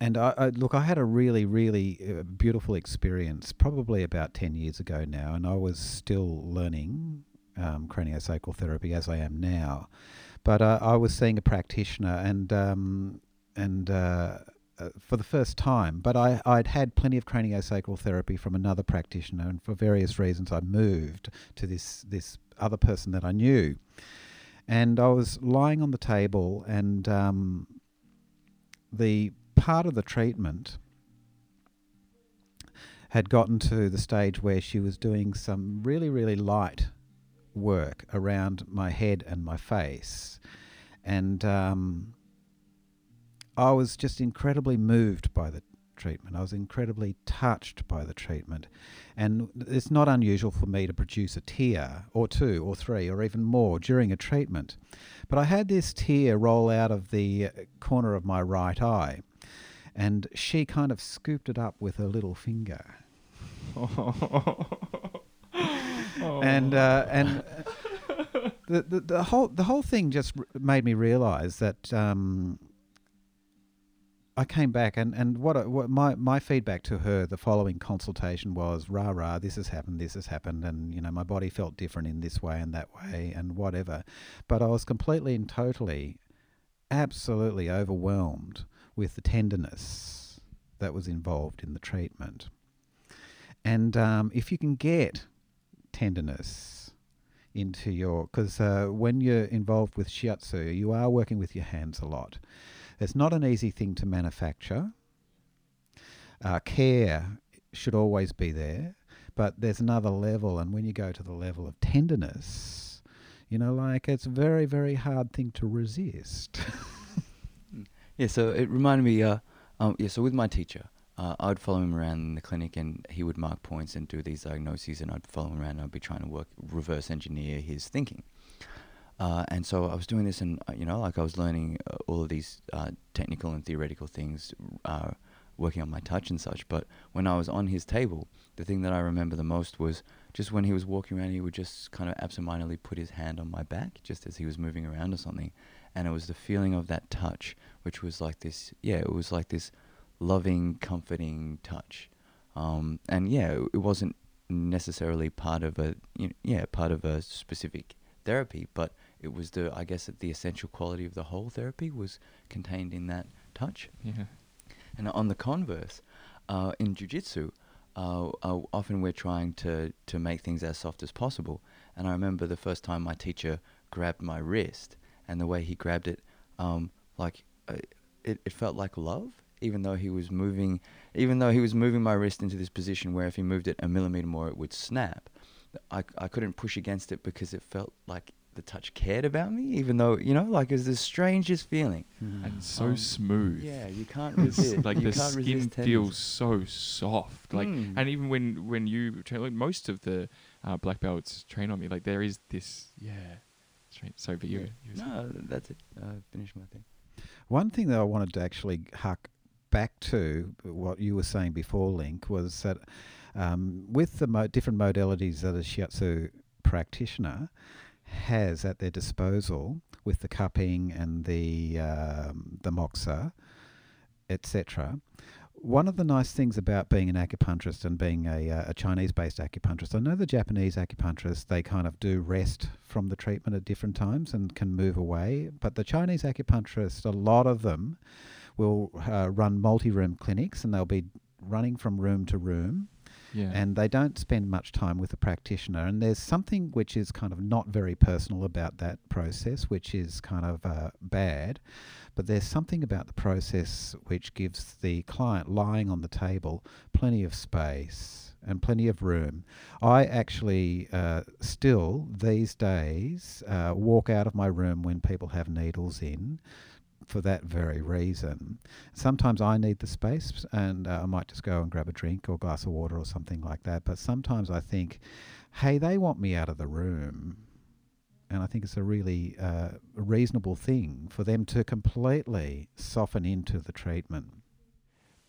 and I, I, look, I had a really, really uh, beautiful experience probably about 10 years ago now, and I was still learning um, craniosacral therapy as I am now. But uh, I was seeing a practitioner, and um, and uh, uh, for the first time, but I, I'd had plenty of craniosacral therapy from another practitioner, and for various reasons, I moved to this this other person that I knew, and I was lying on the table, and um, the part of the treatment had gotten to the stage where she was doing some really, really light work around my head and my face. And um, I was just incredibly moved by the treatment. I was incredibly touched by the treatment. And it's not unusual for me to produce a tear or two or three or even more during a treatment. But I had this tear roll out of the uh, corner of my right eye. And she kind of scooped it up with her little finger. and uh, and the, the the whole the whole thing just r- made me realise that um, I came back and and what, I- what my my feedback to her the following consultation was rah rah this has happened this has happened and you know my body felt different in this way and that way and whatever, but I was completely and totally, absolutely overwhelmed with the tenderness that was involved in the treatment. And um, if you can get tenderness into your, because uh, when you're involved with shiatsu, you are working with your hands a lot. It's not an easy thing to manufacture. Uh, care should always be there, but there's another level, and when you go to the level of tenderness, you know, like it's a very, very hard thing to resist. Yeah, so it reminded me. Uh, um, yeah, so with my teacher, uh, I'd follow him around in the clinic, and he would mark points and do these diagnoses, and I'd follow him around. and I'd be trying to work reverse engineer his thinking. Uh, and so I was doing this, and uh, you know, like I was learning uh, all of these uh, technical and theoretical things, uh, working on my touch and such. But when I was on his table, the thing that I remember the most was just when he was walking around, he would just kind of absentmindedly put his hand on my back, just as he was moving around or something. And it was the feeling of that touch, which was like this, yeah, it was like this loving, comforting touch. Um, and yeah, it, wasn't necessarily part of a, you know, yeah, part of a specific therapy, but it was the, I guess, the essential quality of the whole therapy was contained in that touch. Yeah. And on the converse, uh, in jujitsu, uh, uh, often we're trying to, to make things as soft as possible. And I remember the first time my teacher grabbed my wrist, and the way he grabbed it, um, like it, it felt like love. Even though he was moving, even though he was moving my wrist into this position where if he moved it a millimeter more, it would snap. I, I couldn't push against it because it felt like the touch cared about me, even though you know, like it's the strangest feeling. And so Um, smooth. Yeah, you can't resist. like you the can't skin feels so soft. Like, Mm. and even when when you train, like most of the uh, black belts train on me, like there is this, yeah. Strange. Sorry, but you. Yeah. you No, that's it. I finished my thing. One thing that I wanted to actually hark back to what you were saying before, Link, was that um, with the mo- different modalities that a shiatsu practitioner has at their disposal, with the cupping and the um, the moxa, etc. One of the nice things about being an acupuncturist and being a, uh, a Chinese-based acupuncturist, I know the Japanese acupuncturists they kind of do rest from the treatment at different times and can move away, but the Chinese acupuncturists, a lot of them, will uh, run multi-room clinics and they'll be running from room to room Yeah. and they don't spend much time with the practitioner. And there's something which is kind of not very personal about that process, which is kind of uh, bad. But there's something about the process which gives the client lying on the table plenty of space and plenty of room. I actually uh, still these days uh, walk out of my room when people have needles in. For that very reason, sometimes I need the space, and uh, I might just go and grab a drink or a glass of water or something like that. But sometimes I think, hey, they want me out of the room, and I think it's a really uh, reasonable thing for them to completely soften into the treatment.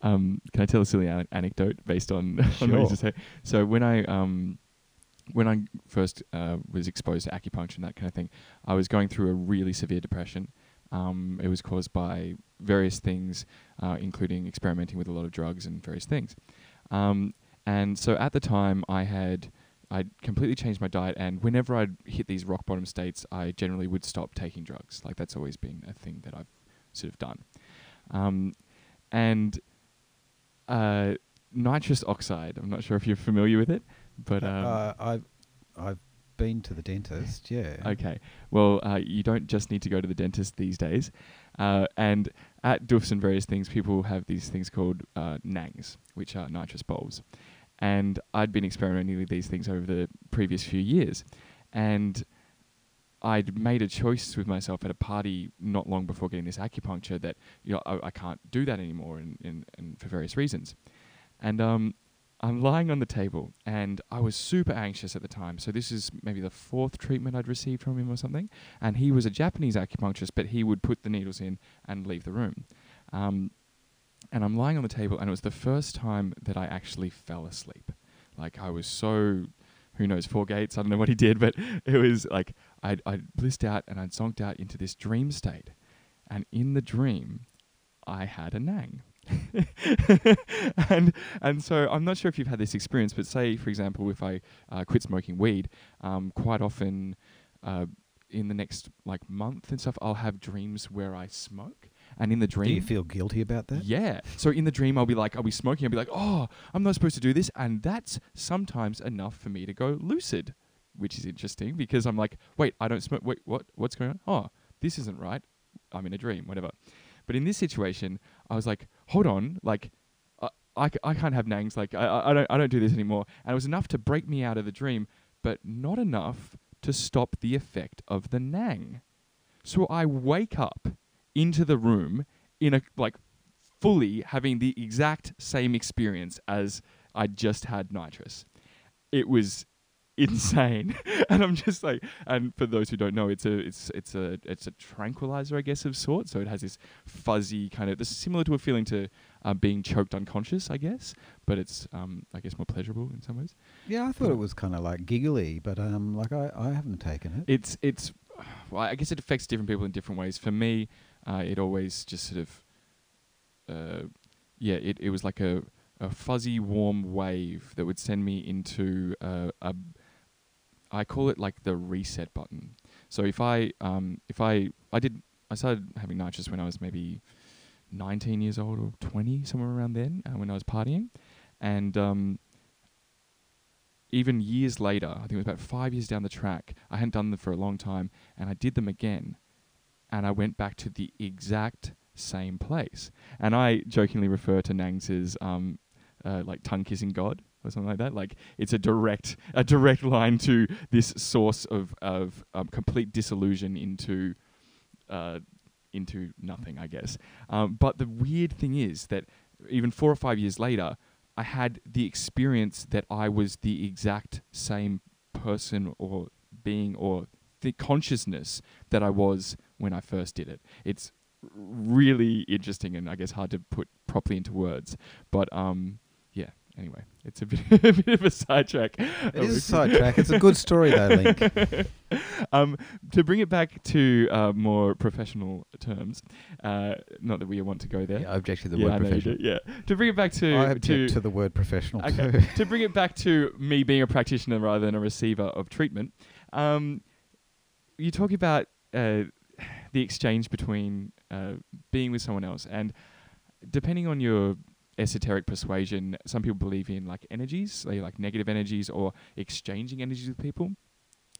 Um, can I tell a silly an- anecdote based on, on what you Sure. just said? So when I um, when I first uh, was exposed to acupuncture and that kind of thing, I was going through a really severe depression. Um, it was caused by various things, uh, including experimenting with a lot of drugs and various things. Um, and so at the time, I had I'd completely changed my diet, and whenever I'd hit these rock bottom states, I generally would stop taking drugs. Like that's always been a thing that I've sort of done. Um, and uh, nitrous oxide. I'm not sure if you're familiar with it, but um, uh, I've I've been to the dentist. Yeah. Okay. Well, uh, you don't just need to go to the dentist these days. Uh, and at doofs and various things, people have these things called uh, nangs, which are nitrous bulbs. And I'd been experimenting with these things over the previous few years. And I'd made a choice with myself at a party not long before getting this acupuncture that you know I, I can't do that anymore, and, and, and for various reasons. And um, I'm lying on the table, and I was super anxious at the time. So this is maybe the fourth treatment I'd received from him or something. And he was a Japanese acupuncturist, but he would put the needles in and leave the room. Um, and I'm lying on the table, and it was the first time that I actually fell asleep. Like I was so, who knows, four gates. I don't know what he did, but it was like I'd I'd blissed out and I'd zonked out into this dream state, and in the dream, I had a nang. and and so I'm not sure if you've had this experience, but say for example, if I uh, quit smoking weed, um, quite often uh, in the next like month and stuff, I'll have dreams where I smoke, and in the dream, Do you feel guilty about that? yeah. So in the dream, I'll be like, I'll be smoking. I'll be like, oh, I'm not supposed to do this, and that's sometimes enough for me to go lucid, which is interesting because I'm like, wait, I don't smoke. Wait, what? What's going on? Oh, this isn't right. I'm in a dream. Whatever. But in this situation, I was like, hold on, like. Uh, I, I can't have nangs like I, I I don't I don't do this anymore and it was enough to break me out of the dream but not enough to stop the effect of the nang so I wake up into the room in a like fully having the exact same experience as I just had nitrous. It was insane, and I'm just like, and for those who don't know, it's a it's it's a it's a tranquilizer, I guess, of sorts. So it has this fuzzy kind of this similar to a feeling to uh, being choked unconscious, I guess, but it's um I guess more pleasurable in some ways. Yeah, I thought it was kind of like giggly, but um, like I, I haven't taken it. It's it's well, I guess it affects different people in different ways. For me, uh, it always just sort of uh, yeah, it, it was like a, a fuzzy warm wave that would send me into uh, a I call it like the reset button. So if I um if I I did I started having nitrous when I was maybe 19 years old or 20 somewhere around then uh, when I was partying and um even years later, I think it was about five years down the track, I hadn't done them for a long time, and I did them again, and I went back to the exact same place. And I jokingly refer to Nangs as um, uh, like tongue kissing God or something like that. Like it's a direct a direct line to this source of of um, complete disillusion into uh, into nothing, I guess. Um, but the weird thing is that even four or five years later, I had the experience that I was the exact same person or being or the consciousness that I was when I first did it. It's really interesting and I guess hard to put properly into words. But um. Anyway, it's a bit, a bit of a sidetrack. It is a sidetrack. It's a good story though, Link. um, to bring it back to uh, more professional terms, uh, not that we want to go there. Yeah, I object to the Yeah, I word know you professional. do, Yeah, to bring it back to I object to, to the word professional Okay. too. to bring it back to me being a practitioner rather than a receiver of treatment, um, you talk about uh, the exchange between uh, being with someone else, and depending on your esoteric persuasion, some people believe in like energies, like negative energies or exchanging energies with people.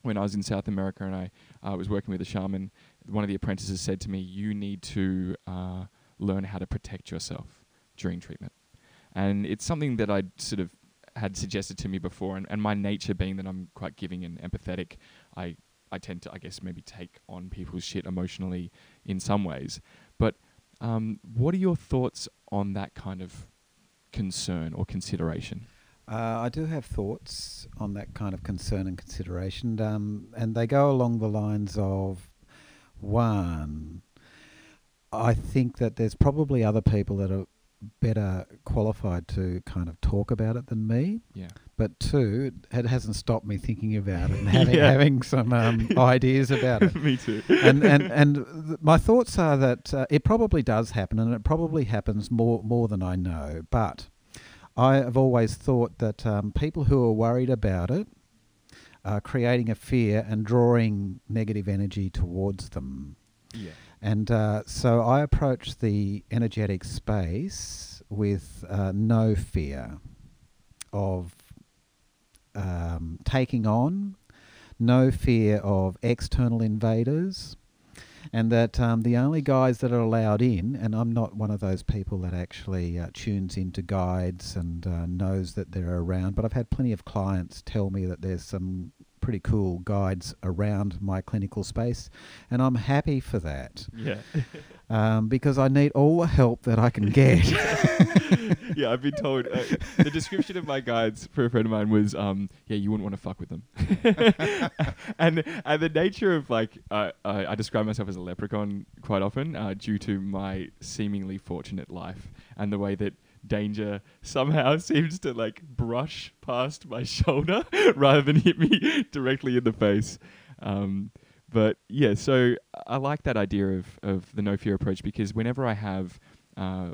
When I was in South America and I uh, was working with a shaman, one of the apprentices said to me, "You need to uh, learn how to protect yourself during treatment." And it's something that I sort of had suggested to me before, and, and my nature being that I'm quite giving and empathetic, I I tend to I guess maybe take on people's shit emotionally in some ways. But um, what are your thoughts on that kind of concern or consideration? Uh, I do have thoughts on that kind of concern and consideration, um, and they go along the lines of one, I think that there's probably other people that are better qualified to kind of talk about it than me. Yeah. But two, it hasn't stopped me thinking about it and having, Yeah. having some um, ideas about it. Me too. and and and th- my thoughts are that uh, it probably does happen, and it probably happens more more than I know. But I have always thought that um, people who are worried about it are creating a fear and drawing negative energy towards them. yeah. And uh, so I approach the energetic space with uh, no fear of um, taking on, no fear of external invaders, and that um, the only guys that are allowed in, and I'm not one of those people that actually uh, tunes into guides and uh, knows that they're around, but I've had plenty of clients tell me that there's some pretty cool guides around my clinical space, and I'm happy for that. Yeah. um, because I need all the help that I can get. yeah, I've been told uh, the description of my guides for a friend of mine was, um, yeah, you wouldn't want to fuck with them. and and the nature of like, uh, I, I describe myself as a leprechaun quite often uh, due to my seemingly fortunate life and the way that danger somehow seems to like brush past my shoulder rather than hit me directly in the face. Um, but yeah, so I like that idea of, of the no fear approach because whenever I have uh,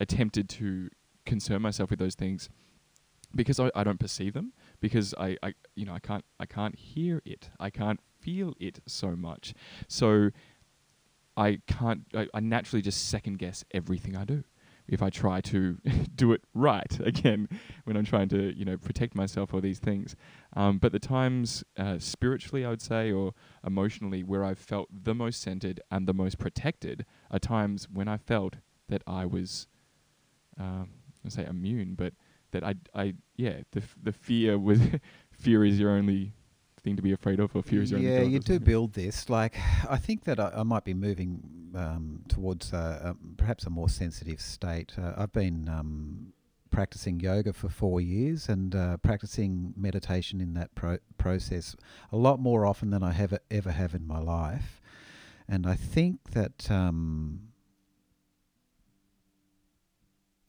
attempted to concern myself with those things, because I, I don't perceive them, because I, I you know I can't I can't hear it, I can't feel it so much, so I can't I, I naturally just second guess everything I do if I try to do it right again when I'm trying to you know protect myself or these things. Um, but the times uh, spiritually, I would say, or emotionally, where I've felt the most centered and the most protected, are times when I felt that I was, um, I say immune, but that I, I, yeah, the f- the fear was, fear is your only thing to be afraid of, or fear your yeah, you do build this. Like, I think that I, I might be moving um, towards uh, um, perhaps a more sensitive state. Uh, I've been um, practicing yoga for four years and uh, practicing meditation in that pro- process a lot more often than I have ever have in my life. And I think that um,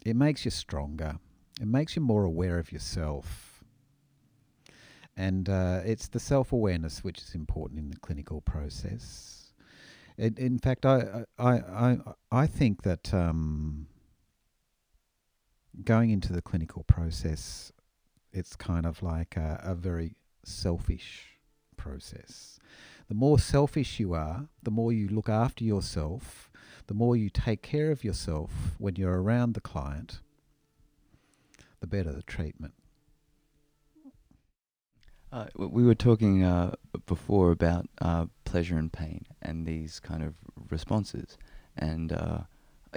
it makes you stronger. It makes you more aware of yourself. And uh, it's the self awareness which is important in the clinical process. It, in fact, I, I, I, I think that um, going into the clinical process, it's kind of like a, a very selfish process. The more selfish you are, the more you look after yourself, the more you take care of yourself when you're around the client, the better the treatment. Uh, we were talking uh, before about uh, pleasure and pain and these kind of responses, and uh,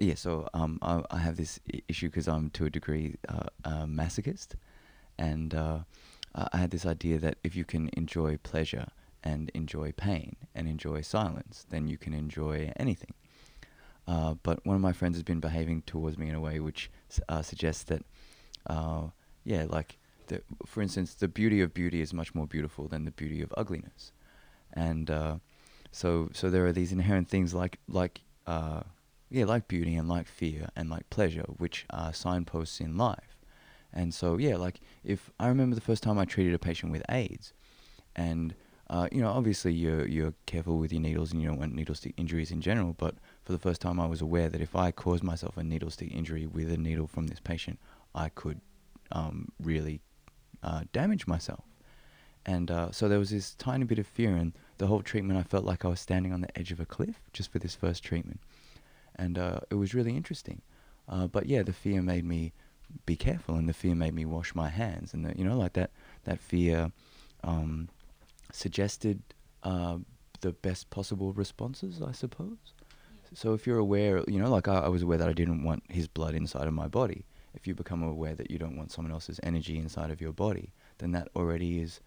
yeah, so um, I, I have this I- issue because I'm to a degree uh, a masochist, and uh, I had this idea that if you can enjoy pleasure and enjoy pain and enjoy silence, then you can enjoy anything. But one of my friends has been behaving towards me in a way which suggests that, yeah, like the, for instance, the beauty of beauty is much more beautiful than the beauty of ugliness, and uh, so so there are these inherent things like like uh, yeah, like beauty and like fear and like pleasure, which are signposts in life, and so yeah, like if I remember the first time I treated a patient with AIDS, and uh, you know, obviously you're you're careful with your needles and you don't want needle stick injuries in general, but for the first time I was aware that if I caused myself a needle stick injury with a needle from this patient, I could um, really uh, damage myself. And uh, so there was this tiny bit of fear, and the whole treatment I felt like I was standing on the edge of a cliff just for this first treatment. And uh, it was really interesting. Uh, but yeah, the fear made me be careful, and the fear made me wash my hands, and the, you know, like that that fear um, suggested uh, the best possible responses, I suppose. So if you're aware, you know, like I, I was aware that I didn't want his blood inside of my body. If you become aware that you don't want someone else's energy inside of your body, then that already is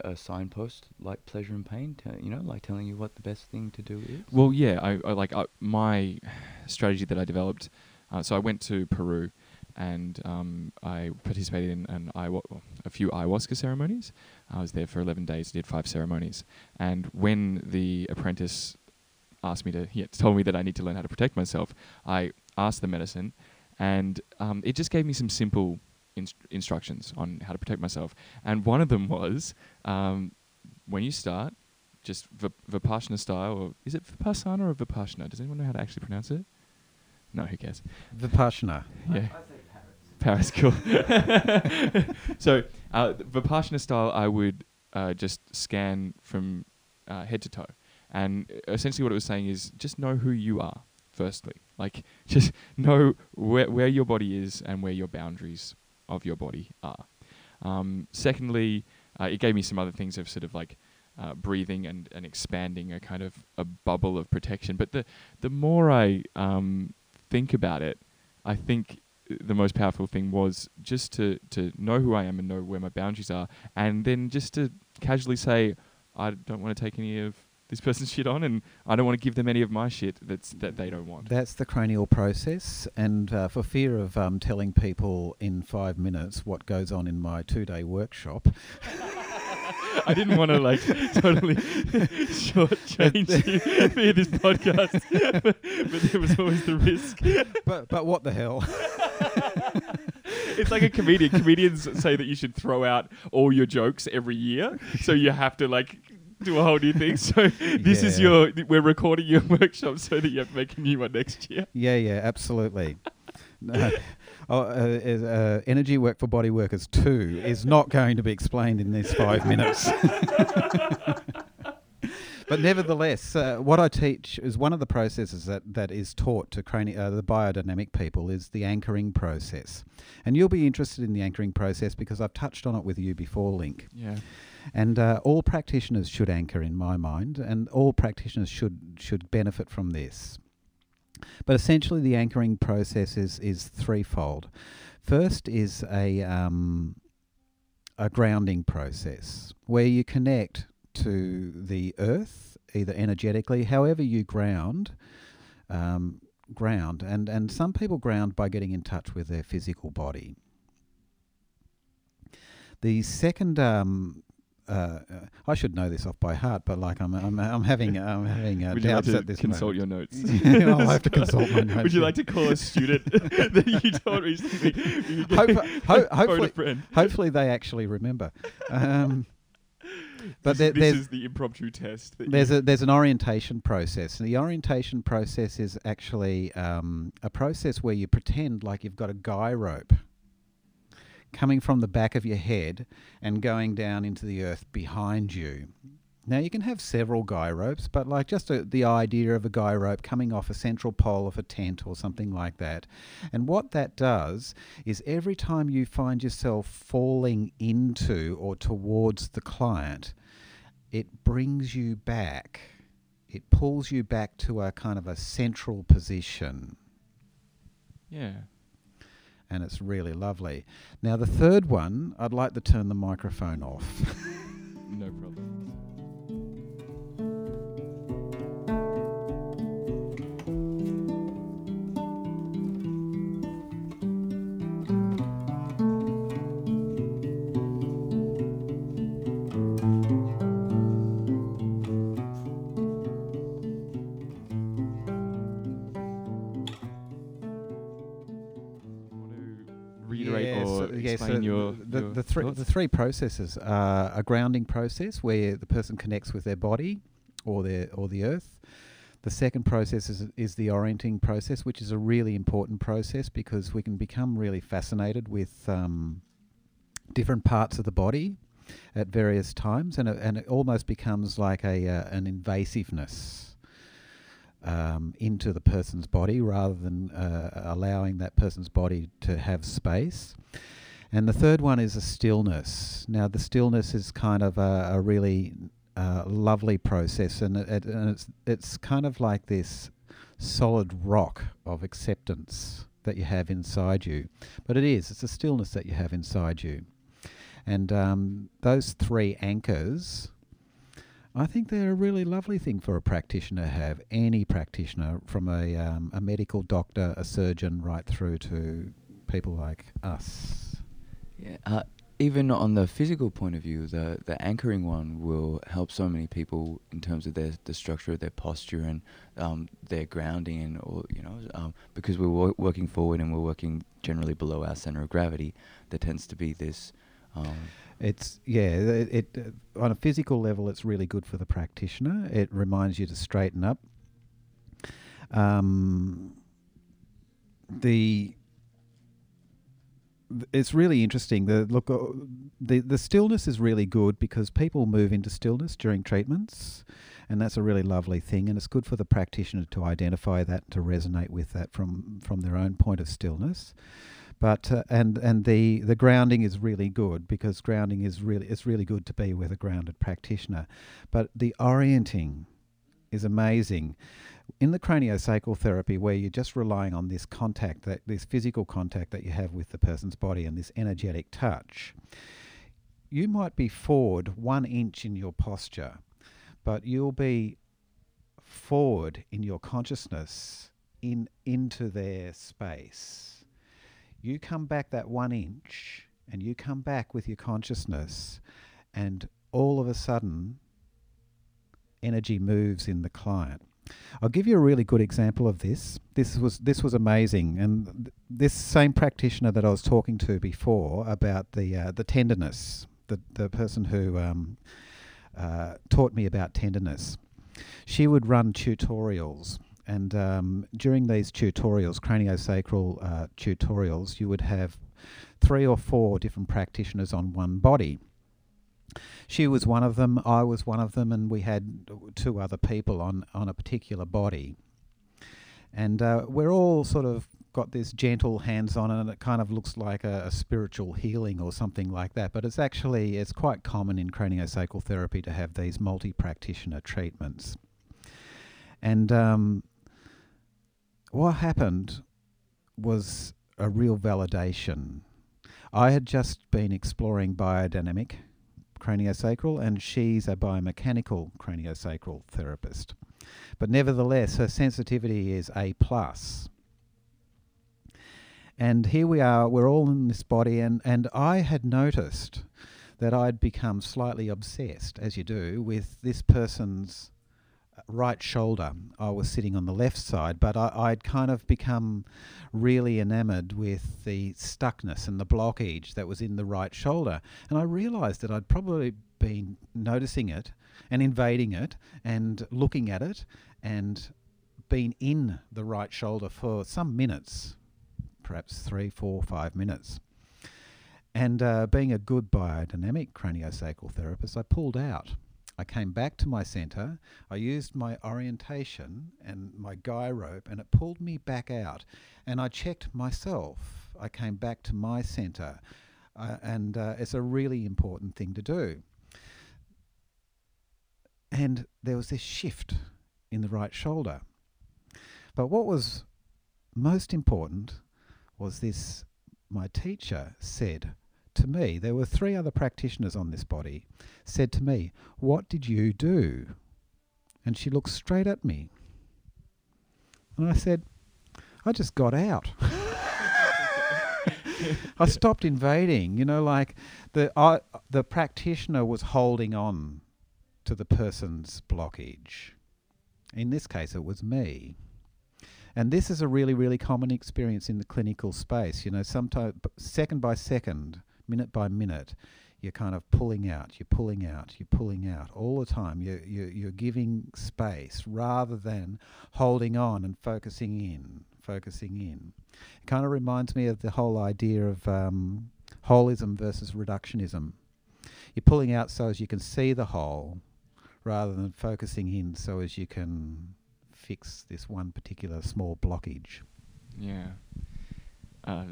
a signpost, like pleasure and pain. To, you know, like telling you what the best thing to do is. Well, yeah, I, I like I, my strategy that I developed. Uh, so I went to Peru, and um, I participated in an ayahu- a few ayahuasca ceremonies. I was there for eleven days, did five ceremonies, and when the apprentice asked me to, he told me that I need to learn how to protect myself. I asked the medicine, and um, it just gave me some simple inst- instructions on how to protect myself. And one of them was um, when you start, just v- Vipassana style, or is it Vipassana or Vipassana? Does anyone know how to actually pronounce it? No, who cares? Vipassana. Yeah. Paris, cool. so, uh, Vipassana style, I would uh, just scan from uh, head to toe. And essentially, what it was saying is just know who you are, firstly. Like, just know where, where your body is and where your boundaries of your body are. Um, secondly, uh, it gave me some other things of sort of like uh, breathing and, and expanding a kind of a bubble of protection. But the, the more I um, think about it, I think the most powerful thing was just to, to know who I am and know where my boundaries are, and then just to casually say, I don't want to take any of this person's shit on, and I don't want to give them any of my shit that's that they don't want. That's the cranial process, and uh, for fear of um, telling people in five minutes what goes on in my two-day workshop, I didn't want to like totally shortchange you via this podcast, but, but there was always the risk. but but what the hell? It's like a comedian. Comedians say that you should throw out all your jokes every year, so you have to like do a whole new thing. So this is your we're recording your workshop so that you have to make a new one next year. Yeah, yeah, absolutely. No. Oh, uh, uh, energy work for body workers two is not going to be explained in these five minutes. but nevertheless, uh, what I teach is one of the processes that, that is taught to crani- uh, the biodynamic people is the anchoring process. And you'll be interested in the anchoring process because I've touched on it with you before, Link. Yeah. And uh, all practitioners should anchor, in my mind, and all practitioners should should benefit from this. But essentially, the anchoring process is is threefold. First is a um, a grounding process where you connect to the earth, either energetically, however you ground. Um, ground and and some people ground by getting in touch with their physical body the second um, uh, I should know this off by heart, but like I'm, I'm, I'm having, I'm having uh, Would you like doubts to at this consult moment. your notes? I'll have to consult my notes. Would you like to call a student that you taught recently? You Hope- ho- hopefully-. Hopefully, they actually remember. Um, but this, there, this is the impromptu test. That there's a there's an orientation process. And the orientation process is actually um, a process where you pretend like you've got a guy rope coming from the back of your head and going down into the earth behind you. Now you can have several guy ropes, but like just a, the idea of a guy rope coming off a central pole of a tent or something like that. And what that does is every time you find yourself falling into or towards the client, it brings you back. It pulls you back to a kind of a central position, yeah. And it's really lovely. Now, the third one, I'd like to turn the microphone off. No problem. Yeah, so- explain so your, the, your the, three, the three processes are a grounding process where the person connects with their body or their or the earth. The second process is, is the orienting process, which is a really important process because we can become really fascinated with um, different parts of the body at various times, and it, and it almost becomes like a uh, an invasiveness um, into the person's body rather than uh, allowing that person's body to have space. And the third one is a stillness. Now, the stillness is kind of a, a really uh, lovely process, and, it, and it's it's kind of like this solid rock of acceptance that you have inside you. But it is, it's a stillness that you have inside you. And um, those three anchors, I think they're a really lovely thing for a practitioner to have. Any practitioner, from a, um, a medical doctor, a surgeon, right through to people like us. Yeah, uh, even on the physical point of view, the the anchoring one will help so many people in terms of their the structure of their posture and um, their grounding and all you know um, because we're wo- working forward and we're working generally below our center of gravity. There tends to be this. Um, It's yeah. It, it uh, on a physical level, it's really good for the practitioner. It reminds you to straighten up. Um, the th- it's really interesting. The look, uh, the the stillness is really good because people move into stillness during treatments, and that's a really lovely thing. And it's good for the practitioner to identify that, to resonate with that from from their own point of stillness. But uh, and and the the grounding is really good because grounding is really it's really good to be with a grounded practitioner. But the orienting is amazing. In the craniosacral therapy, where you're just relying on this contact, that this physical contact that you have with the person's body and this energetic touch, you might be forward one inch in your posture, but you'll be forward in your consciousness in into their space. You come back that one inch and you come back with your consciousness and all of a sudden energy moves in the client. I'll give you a really good example of this. This was this was amazing, and th- this same practitioner that I was talking to before about the uh, the tenderness, the the person who um, uh, taught me about tenderness, she would run tutorials, and um, during these tutorials, craniosacral uh, tutorials, you would have three or four different practitioners on one body she was one of them, I was one of them, and we had two other people on, on a particular body. And uh, we're all sort of got this gentle hands on and it kind of looks like a, a, spiritual healing or something like that. But it's actually, it's quite common in craniosacral therapy to have these multi-practitioner treatments. And um, what happened was a real validation. I had just been exploring biodynamic craniosacral, and she's a biomechanical craniosacral therapist. But nevertheless, her sensitivity is A plus. And here we are, we're all in this body, and, and I had noticed that I'd become slightly obsessed, as you do, with this person's right shoulder. I was sitting on the left side, but I, would kind of become really enamored with the stuckness and the blockage that was in the right shoulder. And I realized that I'd probably been noticing it and invading it and looking at it and been in the right shoulder for some minutes, perhaps three, four, five minutes. And uh, being a good biodynamic craniosacral therapist, I pulled out I came back to my center. I used my orientation and my guy rope, and it pulled me back out. And I checked myself. I came back to my center. Uh, and uh, it's a really important thing to do. And there was this shift in the right shoulder. But what was most important was this my teacher said, to me, there were three other practitioners on this body, said to me, What did you do? And she looked straight at me. And I said, I just got out. I stopped invading. You know, like the I, the practitioner was holding on to the person's blockage. In this case, it was me. And this is a really, really common experience in the clinical space. You know, sometimes second by second, minute by minute, you're kind of pulling out, you're pulling out, you're pulling out all the time. You're, you're, you're giving space rather than holding on and focusing in, focusing in. It kind of reminds me of the whole idea of um, holism versus reductionism. You're pulling out so as you can see the whole rather than focusing in so as you can fix this one particular small blockage. Yeah. Uh,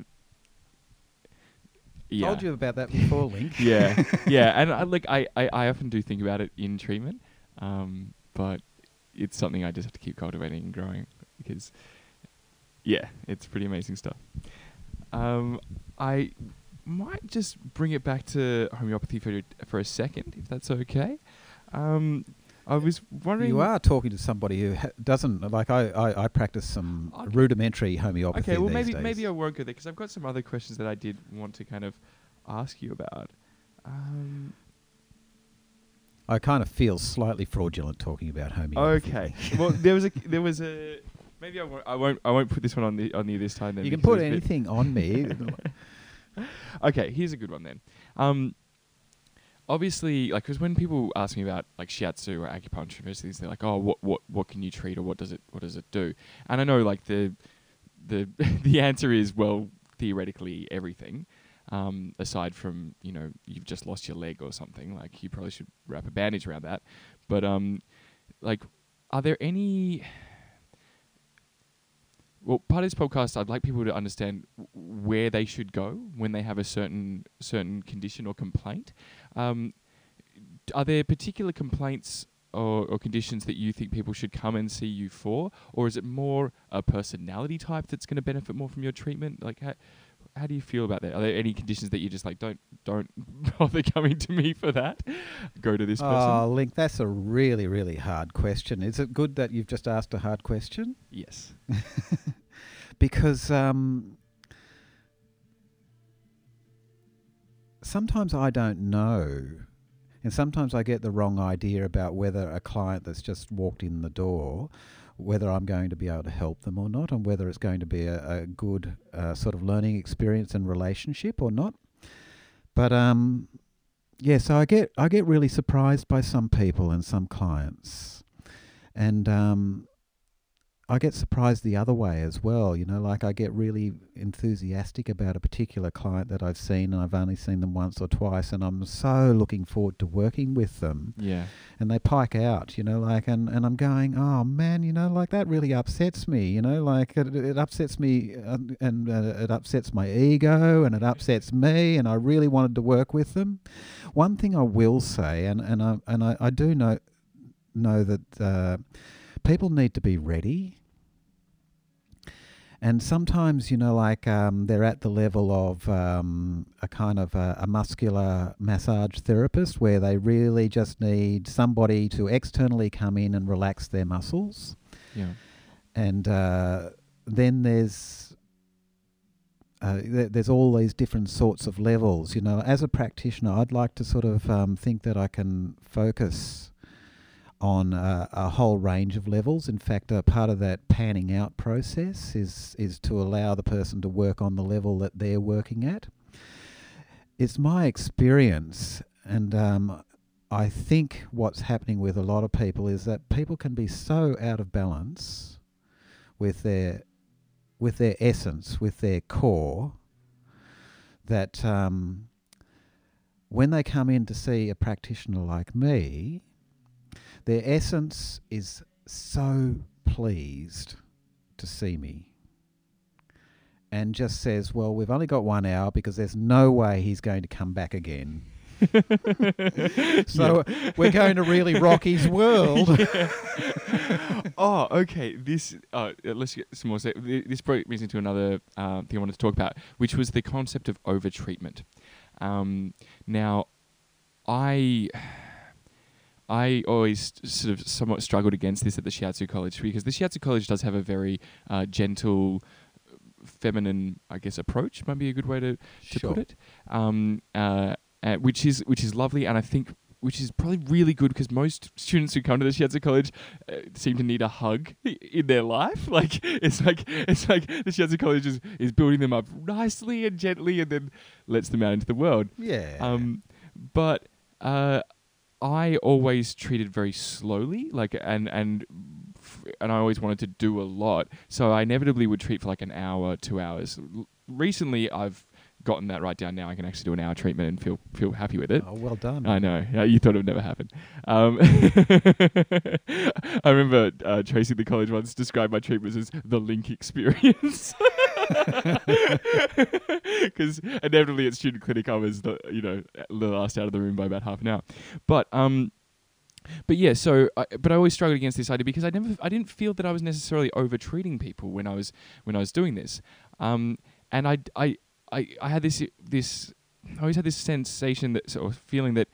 yeah. Told you about that before, Link. yeah, yeah, and I, like I, I, I often do think about it in treatment, um, but it's something I just have to keep cultivating and growing because, yeah, it's pretty amazing stuff. Um, I might just bring it back to homeopathy for for a second, if that's okay. Um, I was wondering. You are talking to somebody who ha- doesn't like. I, I, I practice some okay. rudimentary homeopathy. Okay, well maybe days. maybe I won't go there because I've got some other questions that I did want to kind of ask you about. Um, I kind of feel slightly fraudulent talking about homeopathy. Okay. well, there was a there was a maybe I won't I won't I won't put this one on the on you this time. Then you can put anything on me. okay, here's a good one then. Um, obviously, like, because when people ask me about like shiatsu or acupuncture, and things, they're like, "Oh, what what what can you treat, or what does it what does it do?" And I know like the the the answer is well, theoretically everything. Um, aside from you know you've just lost your leg or something, like you probably should wrap a bandage around that. But um, like, are there any well, part of this podcast, I'd like people to understand where they should go when they have a certain certain condition or complaint. Um, are there particular complaints or, or, conditions that you think people should come and see you for, or is it more a personality type that's going to benefit more from your treatment? Like, how do you feel about that? Are there any conditions that you just like don't don't bother coming to me for that? Go to this person. Oh, Link, that's a really, really hard question. Is it good that you've just asked a hard question? Yes. because um, sometimes I don't know. And sometimes I get the wrong idea about whether a client that's just walked in the door, whether I'm going to be able to help them or not, and whether it's going to be a, a good uh, sort of learning experience and relationship or not. But um, yeah, so I get I get really surprised by some people and some clients, and um, I get surprised the other way as well. You know, like I get really enthusiastic about a particular client that I've seen, and I've only seen them once or twice, and I'm so looking forward to working with them. Yeah. And they pike out, you know, like, and, and I'm going, oh man, you know, like that really upsets me, you know, like it, it upsets me, uh, and uh, it upsets my ego, and it upsets me, and I really wanted to work with them. One thing I will say, and and I and I, I do know know that. Uh, people need to be ready. And sometimes, you know, like um, they're at the level of um, a kind of a, a, muscular massage therapist where they really just need somebody to externally come in and relax their muscles. Yeah. And uh, then there's uh, th- there's all these different sorts of levels. You know, as a practitioner, I'd like to sort of um, think that I can focus on a, a, whole range of levels. In fact, a part of that panning out process is is to allow the person to work on the level that they're working at. It's my experience, and um, I think what's happening with a lot of people is that people can be so out of balance with their with their essence, with their core, that um, when they come in to see a practitioner like me, their essence is so pleased to see me and just says, Well, we've only got one hour because there's no way he's going to come back again. so yeah. we're going to really rock his world. oh, okay. This uh, let's get some more. This brought me into another uh, thing I wanted to talk about, which was the concept of over treatment. Um, now, I I always sort of somewhat struggled against this at the Shiatsu College because the Shiatsu College does have a very uh, gentle, feminine, I guess, approach. Might be a good way to, to sure. put it. Um, uh, uh, which is which is lovely, and I think which is probably really good because most students who come to the Shiatsu College uh, seem to need a hug in their life. Like it's like it's like the Shiatsu College is, is building them up nicely and gently, and then lets them out into the world. Yeah. Um, but uh, I always treated very slowly, like and and and I always wanted to do a lot, so I inevitably would treat for like an hour, two hours. Recently, I've gotten that right down. Now I can actually do an hour treatment and feel feel happy with it. Oh, well done. I know. Yeah, you thought it would never happen. Um, I remember uh, Tracy the college once described my treatments as the link experience. Because inevitably at student clinic I was the you know the last out of the room by about half an hour, but um. But yeah, so I, but I always struggled against this idea because I never I didn't feel that I was necessarily over treating people when I was when I was doing this, um, and I, I I I had this this I always had this sensation that sort of feeling that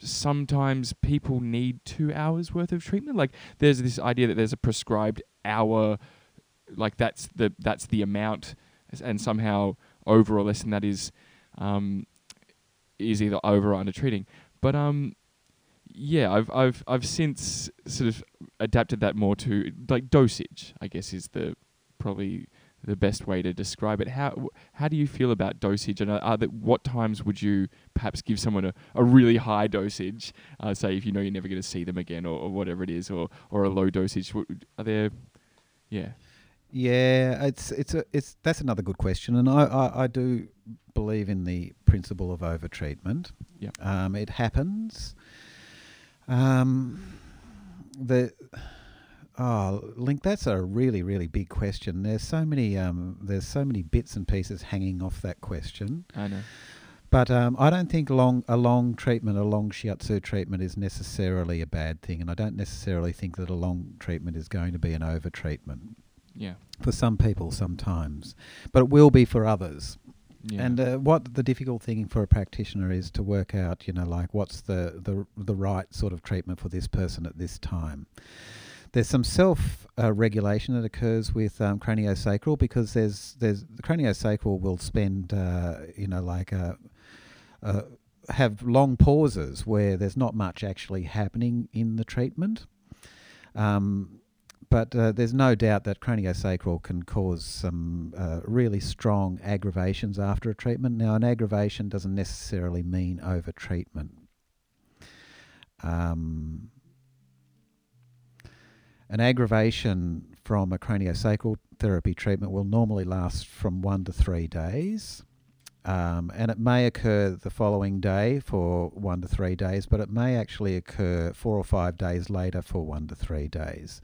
sometimes people need two hours worth of treatment. Like there's this idea that there's a prescribed hour, like that's the that's the amount, and somehow over or less than that is um, is either over or under treating. But um, yeah, I've I've I've since sort of adapted that more to like dosage. I guess is the probably the best way to describe it. How how do you feel about dosage? And are, there, what times would you perhaps give someone a, a really high dosage? Uh, say if you know you're never going to see them again, or, or, whatever it is, or or a low dosage. Are there? Yeah. Yeah, it's it's a it's that's another good question, and I, I, I do believe in the principle of overtreatment. Yeah. Um, it happens. Um, the oh, Link, that's a really really big question. There's so many um, there's so many bits and pieces hanging off that question. I know. But um, I don't think long a long treatment, a long shiatsu treatment, is necessarily a bad thing, and I don't necessarily think that a long treatment is going to be an over treatment. Yeah. For some people, sometimes, but it will be for others. Yeah. And uh, what the difficult thing for a practitioner is to work out, you know, like what's the, the the right sort of treatment for this person at this time. There's some self uh, regulation that occurs with um, craniosacral because there's there's the craniosacral will spend, uh, you know, like a, a have long pauses where there's not much actually happening in the treatment. Um, but uh, there's no doubt that craniosacral can cause some uh, really strong aggravations after a treatment. Now, an aggravation doesn't necessarily mean over treatment. Um, an aggravation from a craniosacral therapy treatment will normally last from one to three days. Um, and it may occur the following day for one to three days, but it may actually occur four or five days later for one to three days.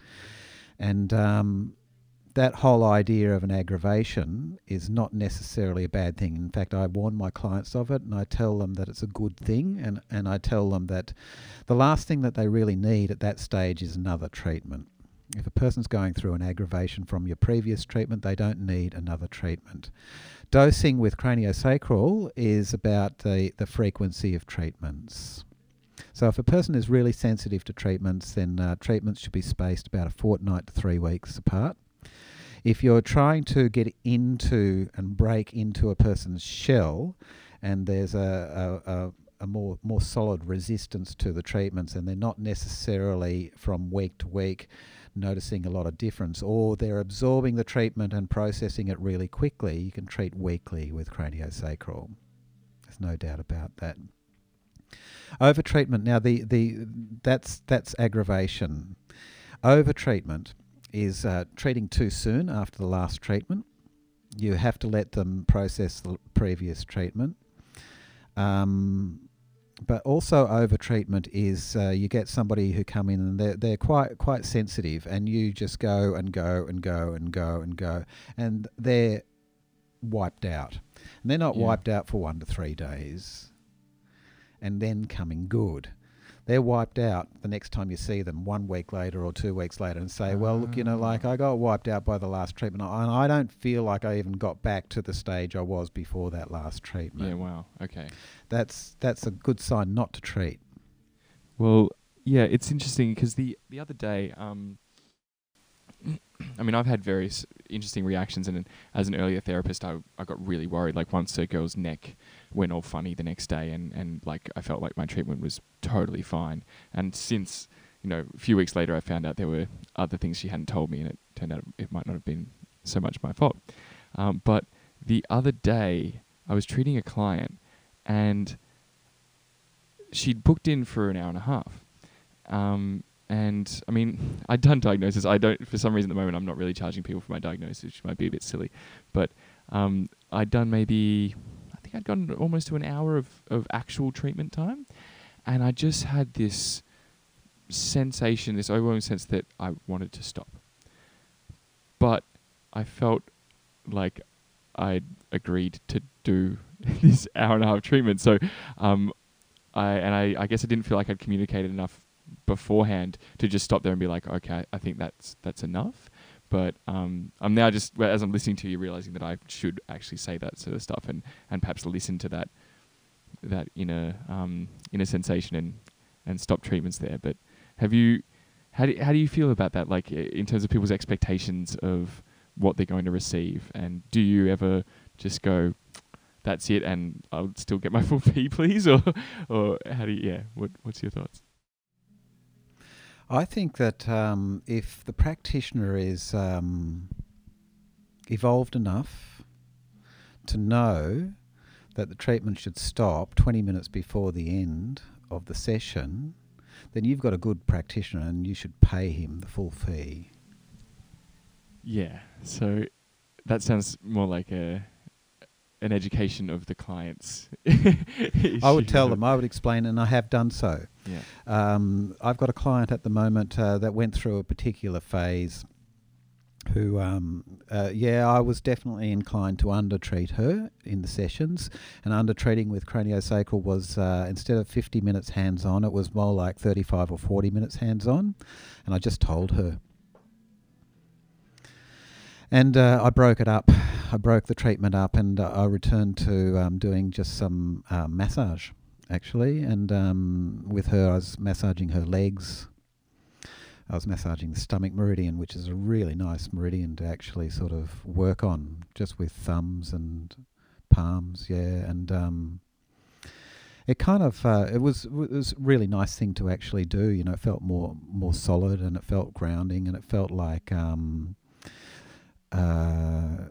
And um, that whole idea of an aggravation is not necessarily a bad thing. In fact, I warn my clients of it and I tell them that it's a good thing. And, and I tell them that the last thing that they really need at that stage is another treatment. If a person's going through an aggravation from your previous treatment, they don't need another treatment. Dosing with craniosacral is about the, the frequency of treatments. So, if a person is really sensitive to treatments, then uh, treatments should be spaced about a fortnight to three weeks apart. If you're trying to get into and break into a person's shell, and there's a, a, a a more more solid resistance to the treatments, and they're not necessarily from week to week noticing a lot of difference, or they're absorbing the treatment and processing it really quickly. You can treat weekly with craniosacral. There's no doubt about that. Over treatment now the the that's that's aggravation. Over treatment is uh, treating too soon after the last treatment. You have to let them process the previous treatment. Um, but also over treatment is uh, you get somebody who come in and they're, they're quite quite sensitive and you just go and go and go and go and go and they're wiped out and they're not Yeah. wiped out for one to three days and then coming good they're wiped out the next time you see them one week later or two weeks later and say well look you know like i got wiped out by the last treatment and i don't feel like i even got back to the stage i was before that last treatment yeah. Wow. Okay. that's that's a good sign not to treat. Well, yeah, it's interesting because the the other day, um, I mean, I've had various interesting reactions, and as an earlier therapist, I I got really worried. Like once a girl's neck went all funny the next day, and and like I felt like my treatment was totally fine. And since you know, a few weeks later, I found out there were other things she hadn't told me, and it turned out it might not have been so much my fault. Um, but the other day, I was treating a client, and she'd booked in for an hour and a half. Um, and I mean, I'd done diagnosis. I don't, for some reason, at the moment, I'm not really charging people for my diagnosis, which might be a bit silly. But um, I'd done maybe, I'd gotten almost to an hour of, of actual treatment time. And I just had this sensation, this overwhelming sense that I wanted to stop. But I felt like I'd agreed to do this hour and a half treatment. So, um, I and I, I guess I didn't feel like I'd communicated enough beforehand to just stop there and be like, okay, I think that's that's enough. But um, I'm now just as I'm listening to you, realizing that I should actually say that sort of stuff and, and perhaps listen to that that inner um, inner sensation and and stop treatments there. But have you how do how do you feel about that? Like in terms of people's expectations of what they're going to receive, and do you ever just go, that's it, and I'll still get my full fee, please, or or how do you? Yeah, what what's your thoughts? I think that um, if the practitioner is um, evolved enough to know that the treatment should stop 20 minutes before the end of the session, then you've got a good practitioner and you should pay him the full fee. Yeah, so that sounds more like a an education of the clients. I would tell them, I would explain, and I have done so. Yeah. Um, I've got a client at the moment uh, that went through a particular phase who, um, uh, yeah, I was definitely inclined to undertreat her in the sessions. And undertreating with craniosacral was uh, instead of 50 minutes hands on, it was more like 35 or 40 minutes hands on. And I just told her. And uh, I broke it up. I broke the treatment up and uh, I returned to um, doing just some uh, massage, actually. And um, with her, I was massaging her legs. I was massaging the stomach meridian, which is a really nice meridian to actually sort of work on, just with thumbs and palms, yeah. And um, it kind of uh, it was it was a really nice thing to actually do. You know, it felt more more solid and it felt grounding and it felt like um, uh,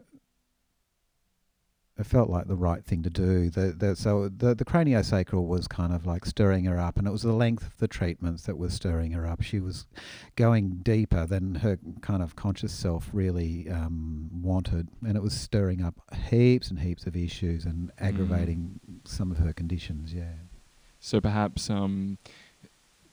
it felt like the right thing to do. The, the, so the, the craniosacral was kind of like stirring her up, and it was the length of the treatments that was stirring her up. She was going deeper than her kind of conscious self really um, wanted, and it was stirring up heaps and heaps of issues and aggravating mm. some of her conditions. Yeah. So perhaps um,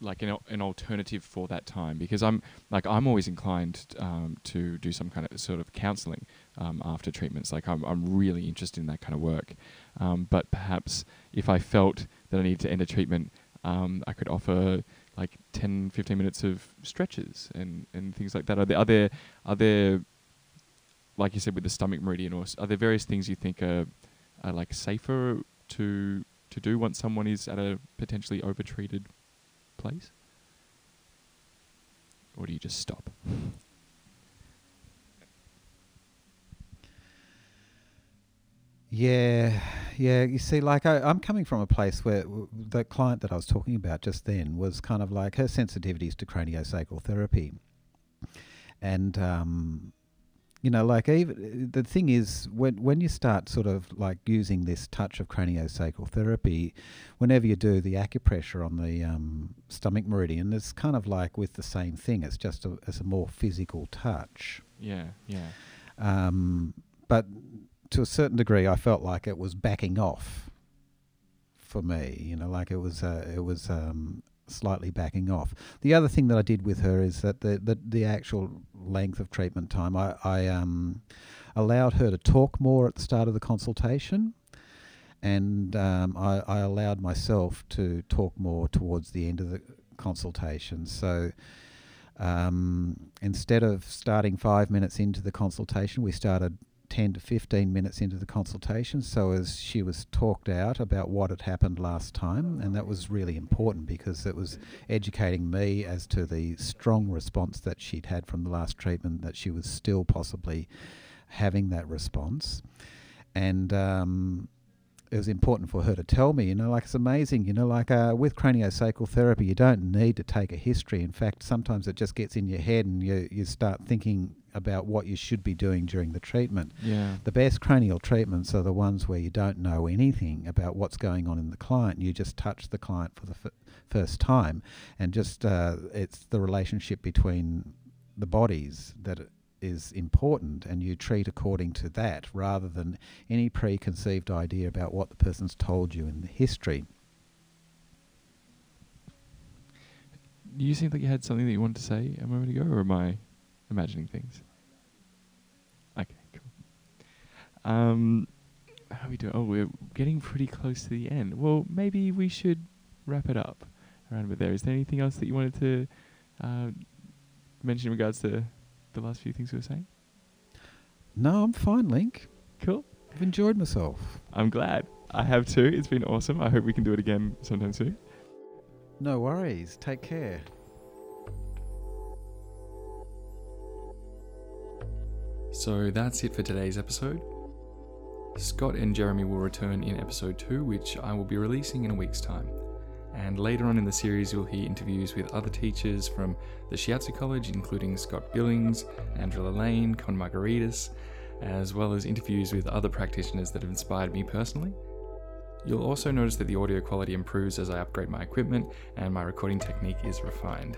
like an, an alternative for that time because I'm like I'm always inclined um, to do some kind of sort of counselling um, after treatments. Like I'm I'm really interested in that kind of work, um, but perhaps if I felt that I needed to end a treatment, um, I could offer like 10, 15 minutes of stretches and, and things like that. Are there are there are there like you said with the stomach meridian, or are there various things you think are, are like safer to to do once someone is at a potentially overtreated place? Or do you just stop? Yeah, yeah. You see, like I, am coming from a place where w- the client that I was talking about just then was kind of like her sensitivities to craniosacral therapy, and um, you know, like even the thing is when when you start sort of like using this touch of craniosacral therapy, whenever you do the acupressure on the um, stomach meridian, it's kind of like with the same thing. It's just a, it's a more physical touch. Yeah, yeah. Um, but to a certain degree, I felt like it was backing off for me. You know, like it was uh, it was um, slightly backing off. The other thing that I did with her is that the the, the actual length of treatment time, I, I um, allowed her to talk more at the start of the consultation, and um, I, I allowed myself to talk more towards the end of the consultation. So. Um, instead of starting five minutes into the consultation, we started 10 to 15 minutes into the consultation so as she was talked out about what had happened last time and that was really important because it was educating me as to the strong response that she'd had from the last treatment that she was still possibly having that response and um, it was important for her to tell me, you know, like it's amazing, you know, like uh, with craniosacral therapy, you don't need to take a history. In fact, sometimes it just gets in your head and you, you start thinking about what you should be doing during the treatment. Yeah. The best cranial treatments are the ones where you don't know anything about what's going on in the client. You just touch the client for the f- first time, and just uh, it's the relationship between the bodies that is important and you treat according to that rather than any preconceived idea about what the person's told you in the history. You seem like you had something that you wanted to say a moment ago, or am I imagining things? Okay, cool. Um, how are we doing? Oh, we're getting pretty close to the end. Well, maybe we should wrap it up around about there. Is there anything else that you wanted to uh, mention in regards to the last few things we were saying? No, I'm fine, Link. Cool. I've enjoyed myself. I'm glad. I have too. It's been awesome. I hope we can do it again sometime soon. No worries. Take care. So that's it for today's episode. Scott and Jeremy will return in episode 2, which I will be releasing in a week's time. And later on in the series, you'll hear interviews with other teachers from the Shiatsu College, including Scott Billings, Angela Lane, Con Margaritis, as well as interviews with other practitioners that have inspired me personally. You'll also notice that the audio quality improves as I upgrade my equipment and my recording technique is refined.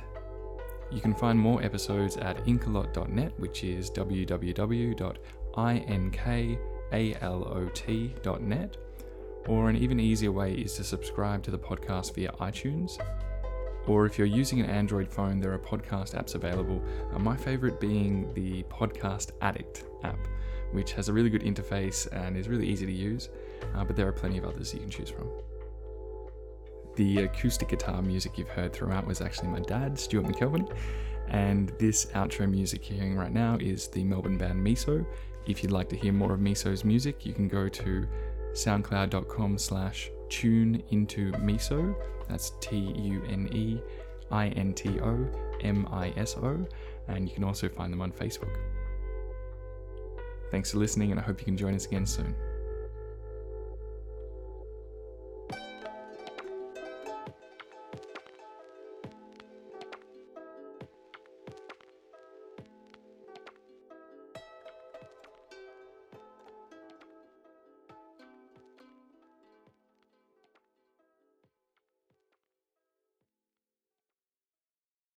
You can find more episodes at inkalot.net, which is www.inkalot.net or an even easier way is to subscribe to the podcast via iTunes. Or if you're using an Android phone, there are podcast apps available. My favorite being the Podcast Addict app, which has a really good interface and is really easy to use, uh, but there are plenty of others you can choose from. The acoustic guitar music you've heard throughout was actually my dad, Stuart McKelvin, and this outro music you're hearing right now is the Melbourne band Miso If you'd like to hear more of Miso's music, you can go to soundcloud.com slash tune into Miso. That's T U N E I N T O M I S O. And you can also find them on Facebook. Thanks for listening, and I hope you can join us again soon.